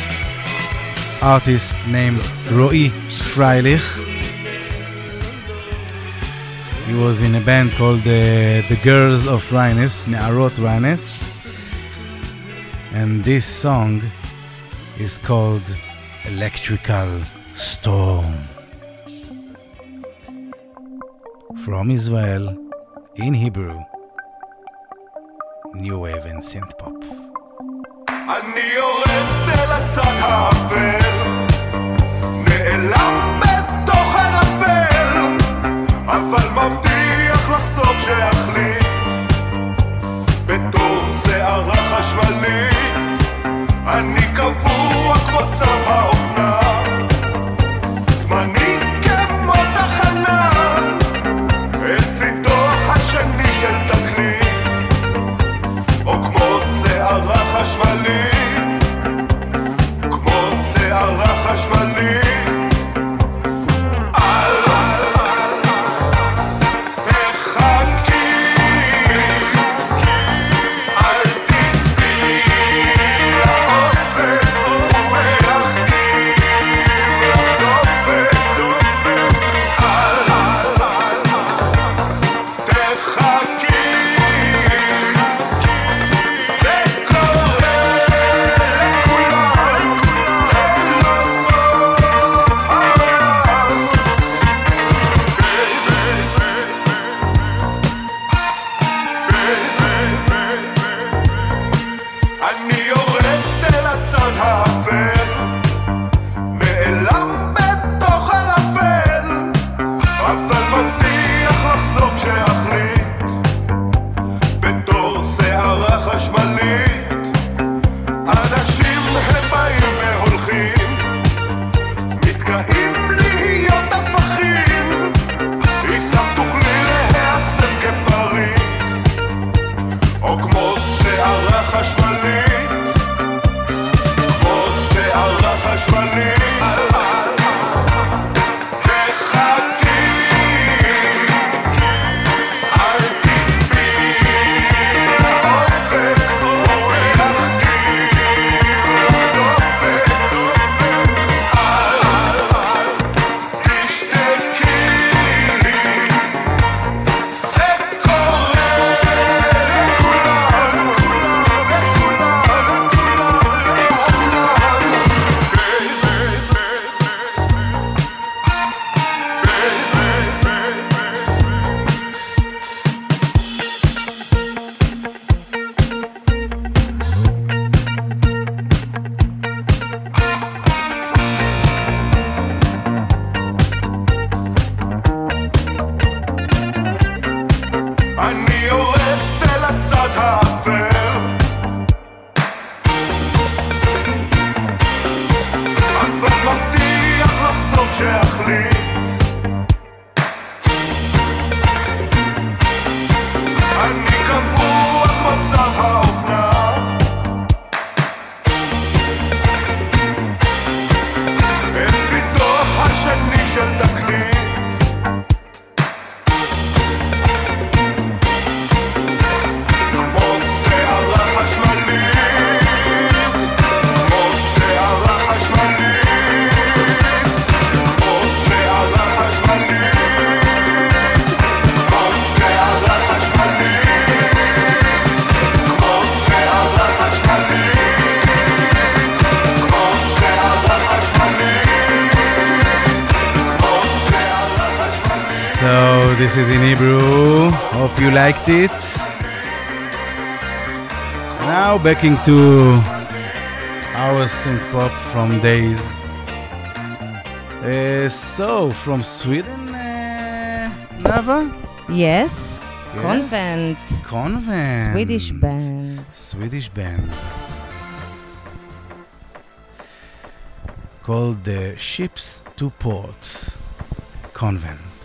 artist named Roy Freilich. He was in a band called uh, the Girls of Rhines, Ne'arot Rhines, and this song is called Electrical Storm. From Israel, in Hebrew, New Wave and Synth Pop. אני יורד אל הצד האפל, נעלם בתוך ערפל, אבל מבטיח לחזור כשאחליט, בתור שערה חשמלית, אני קבוע כמו צו האופנה, you liked it. Now back into our synth pop from days. Uh, so from Sweden, uh, Nava? Yes. yes. Covenant. Covenant. Swedish band. Swedish band. Called the Ships to Port. Covenant.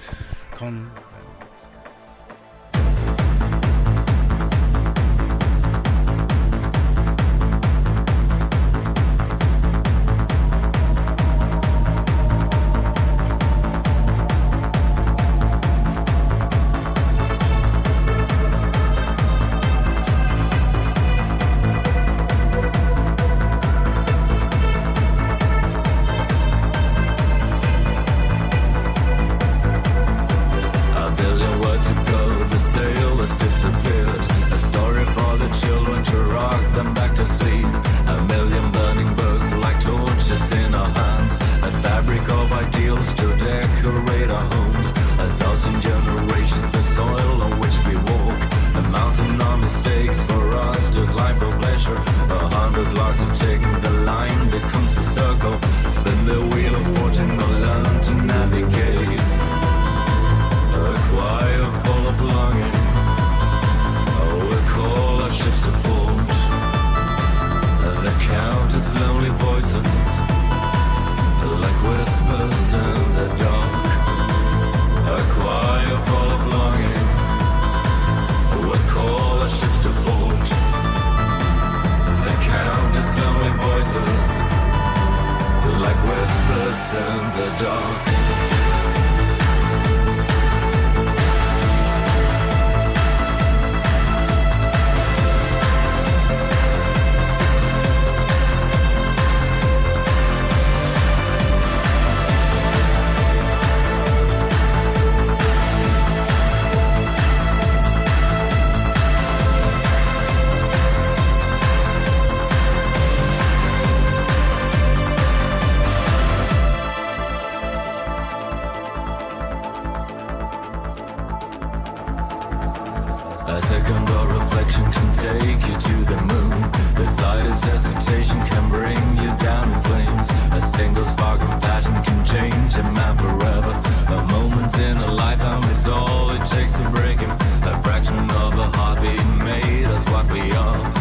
change a man forever. A moment in a lifetime is all it takes to break him. A fraction of a heartbeat made us what we are.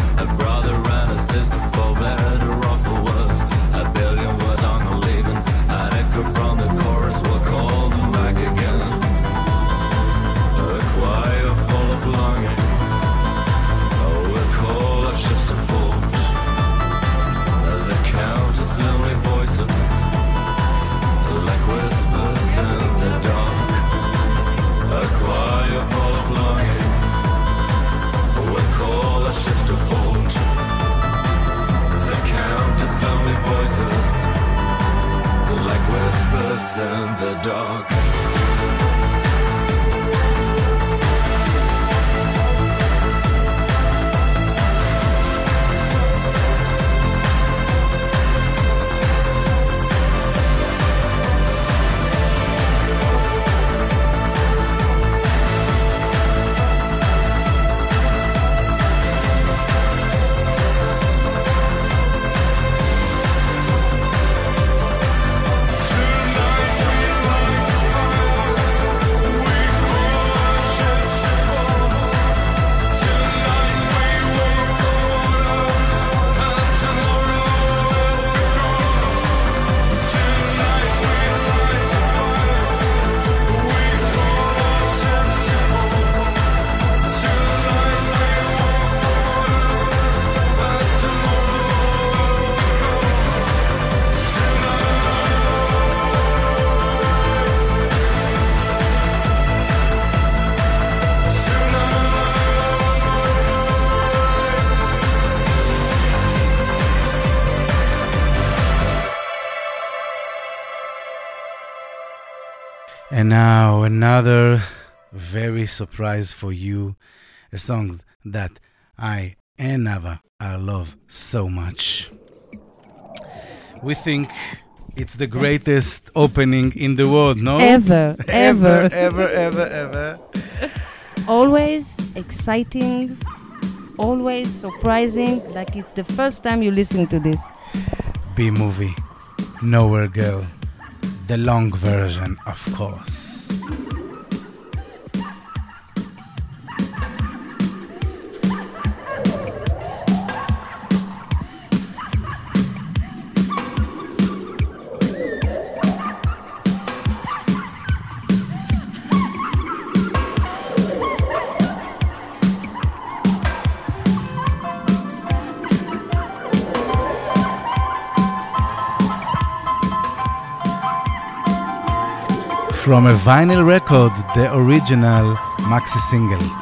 us in the dark. now, another very surprise for you. A song that I and Nava I love so much. We think it's the greatest opening in the world, no? Ever, ever, ever, ever, ever. Always exciting, always surprising, like it's the first time you listen to this. B movie, Nowhere Girl the long version, of course. From a vinyl record, the original maxi single.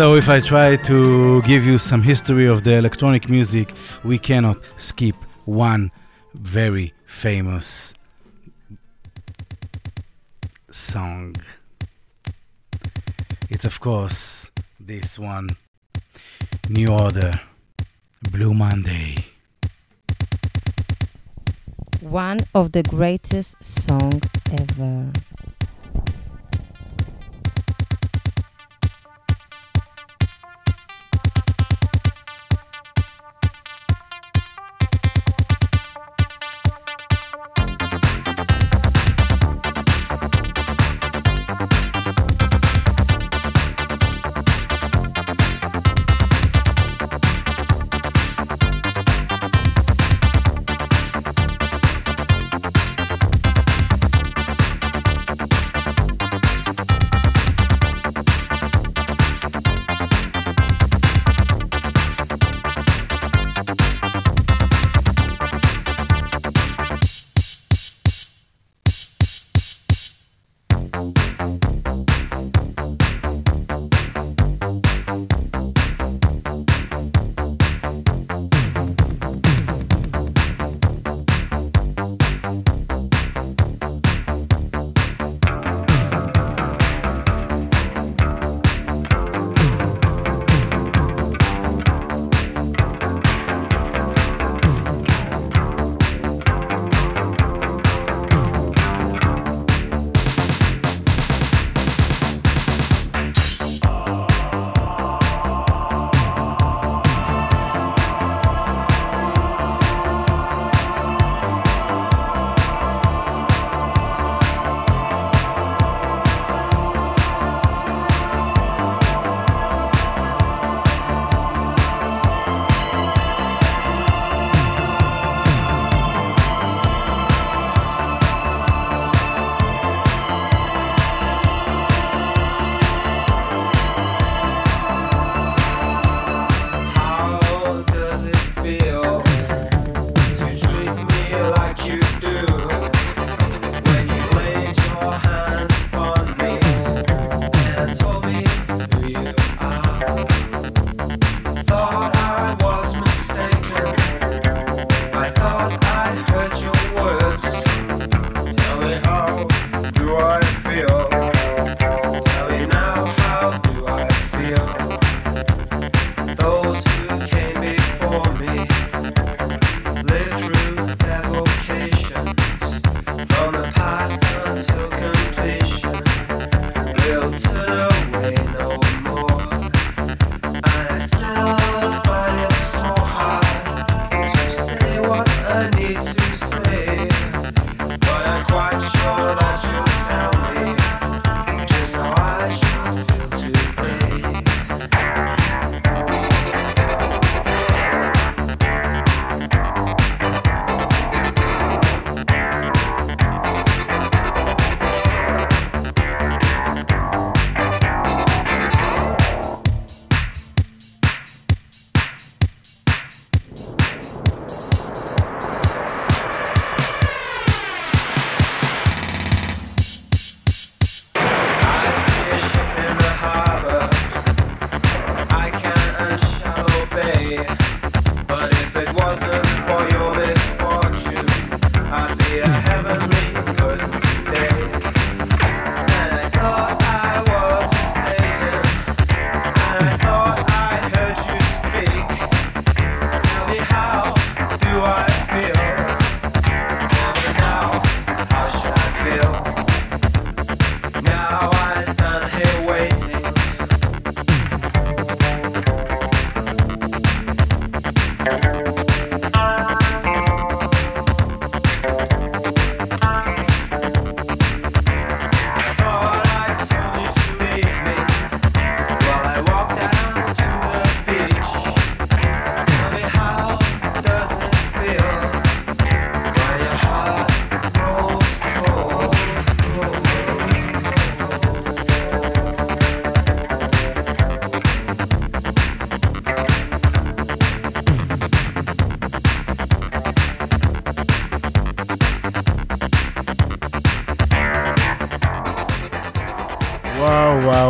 So if I try to give you some history of the electronic music, we cannot skip one very famous song. It's of course this one, New Order, Blue Monday. One of the greatest song ever.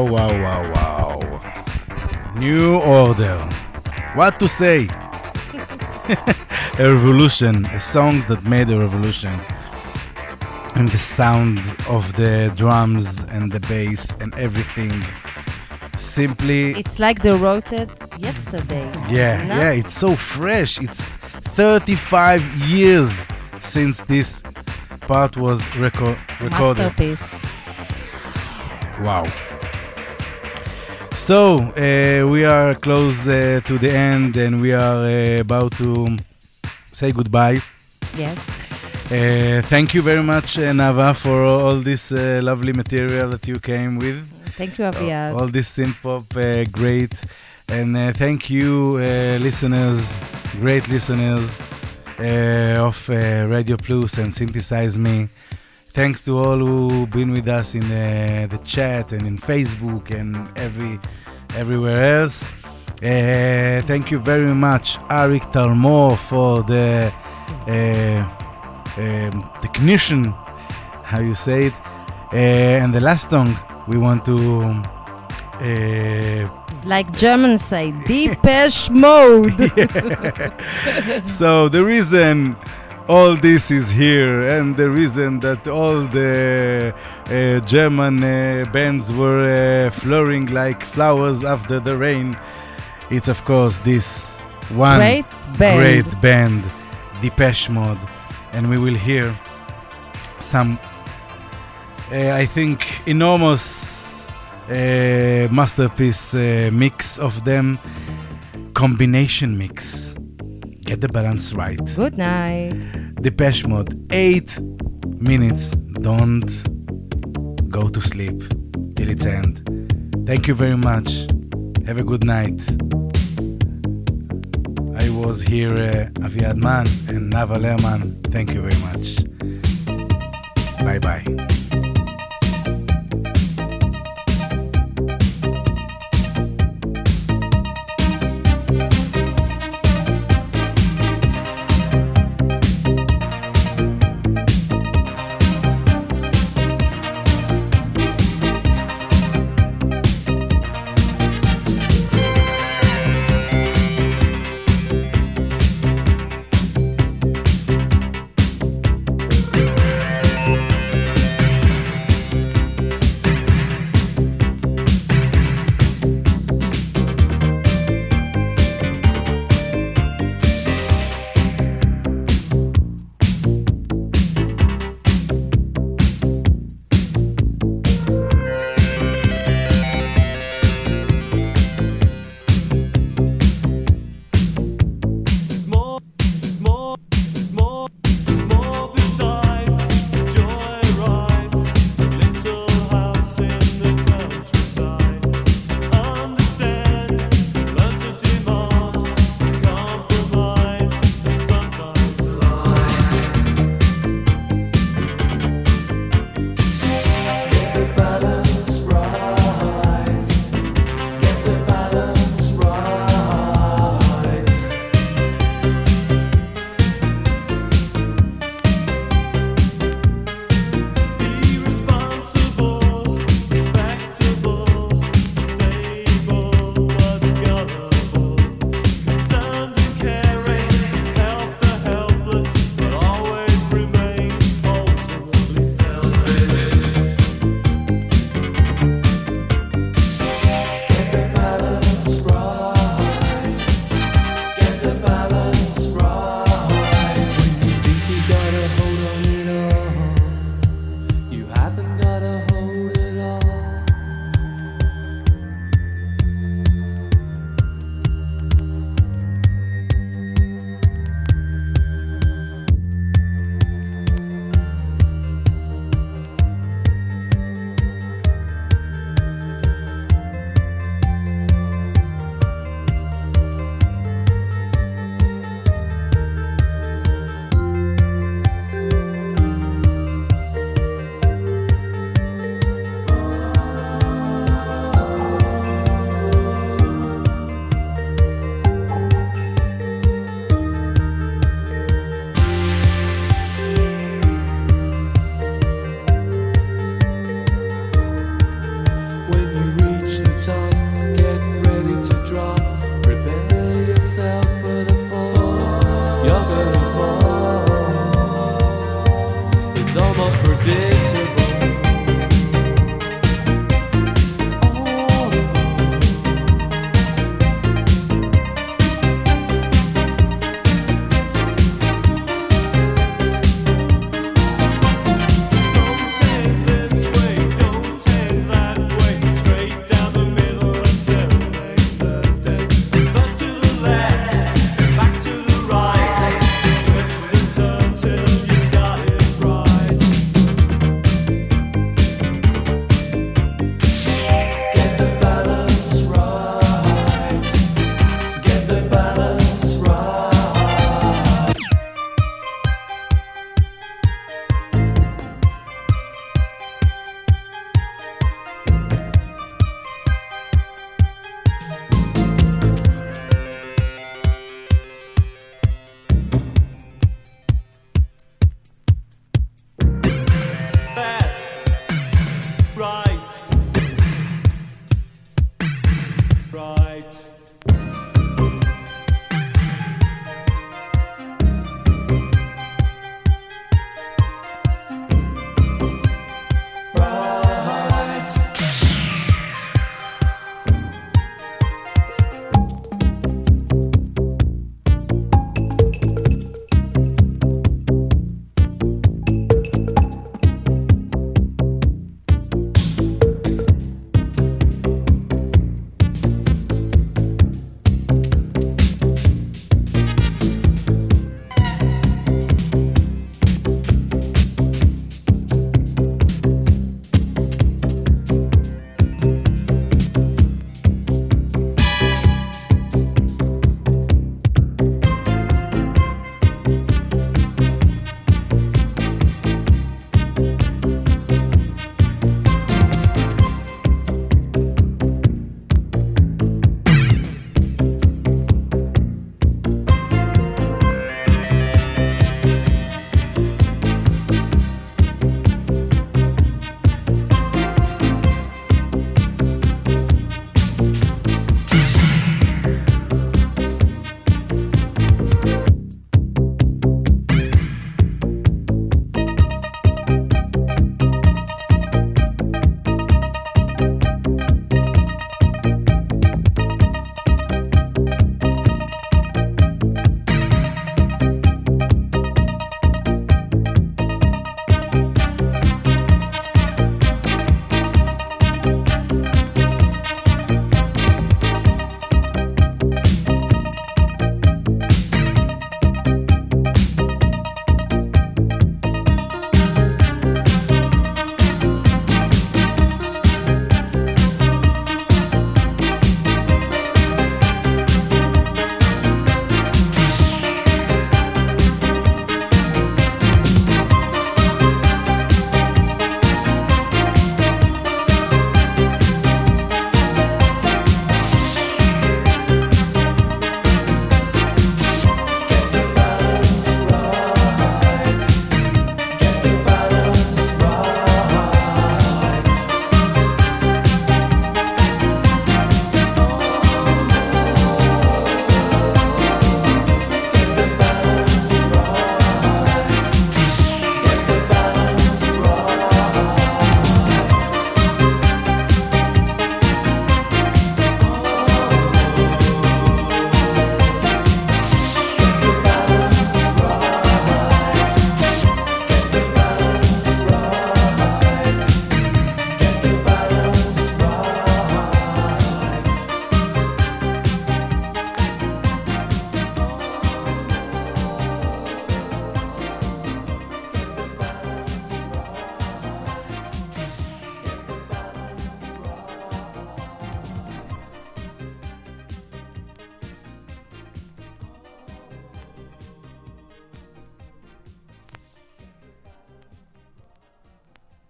wow, wow, wow, wow. New order. What to say? a revolution, a song that made a revolution. And the sound of the drums and the bass and everything. Simply. It's like they wrote it yesterday. Yeah, no? yeah, it's so fresh. It's 35 years since this part was reco- recorded. Masterpiece. Wow. So uh, we are close uh, to the end, and we are uh, about to say goodbye. Yes. Uh, thank you very much, uh, Nava, for all this uh, lovely material that you came with. Thank you, Aviad. All this synth pop, uh, great. And uh, thank you, uh, listeners, great listeners uh, of uh, Radio Plus and Synthesize Me. Thanks to all who been with us in the chat and in Facebook and every everywhere else. Uh, thank you very much, Arik Talmor, for the uh, um, technician, how you say it. Uh, and the last song we want to uh, Like Germans say, Depeche Mode. so the reason all this is here and the reason that all the uh, German uh, bands were uh, flowering like flowers after the rain, it's of course this one Great band. great band, Depeche Mode, and we will hear some, uh, I think, enormous uh, masterpiece uh, mix of them, combination mix. Get the balance right. Good night. Depeche Mode, eight minutes. Don't go to sleep till its end. Thank you very much. Have a good night. I was here, uh, Aviad Man and Nava Lerman. Thank you very much. Bye bye.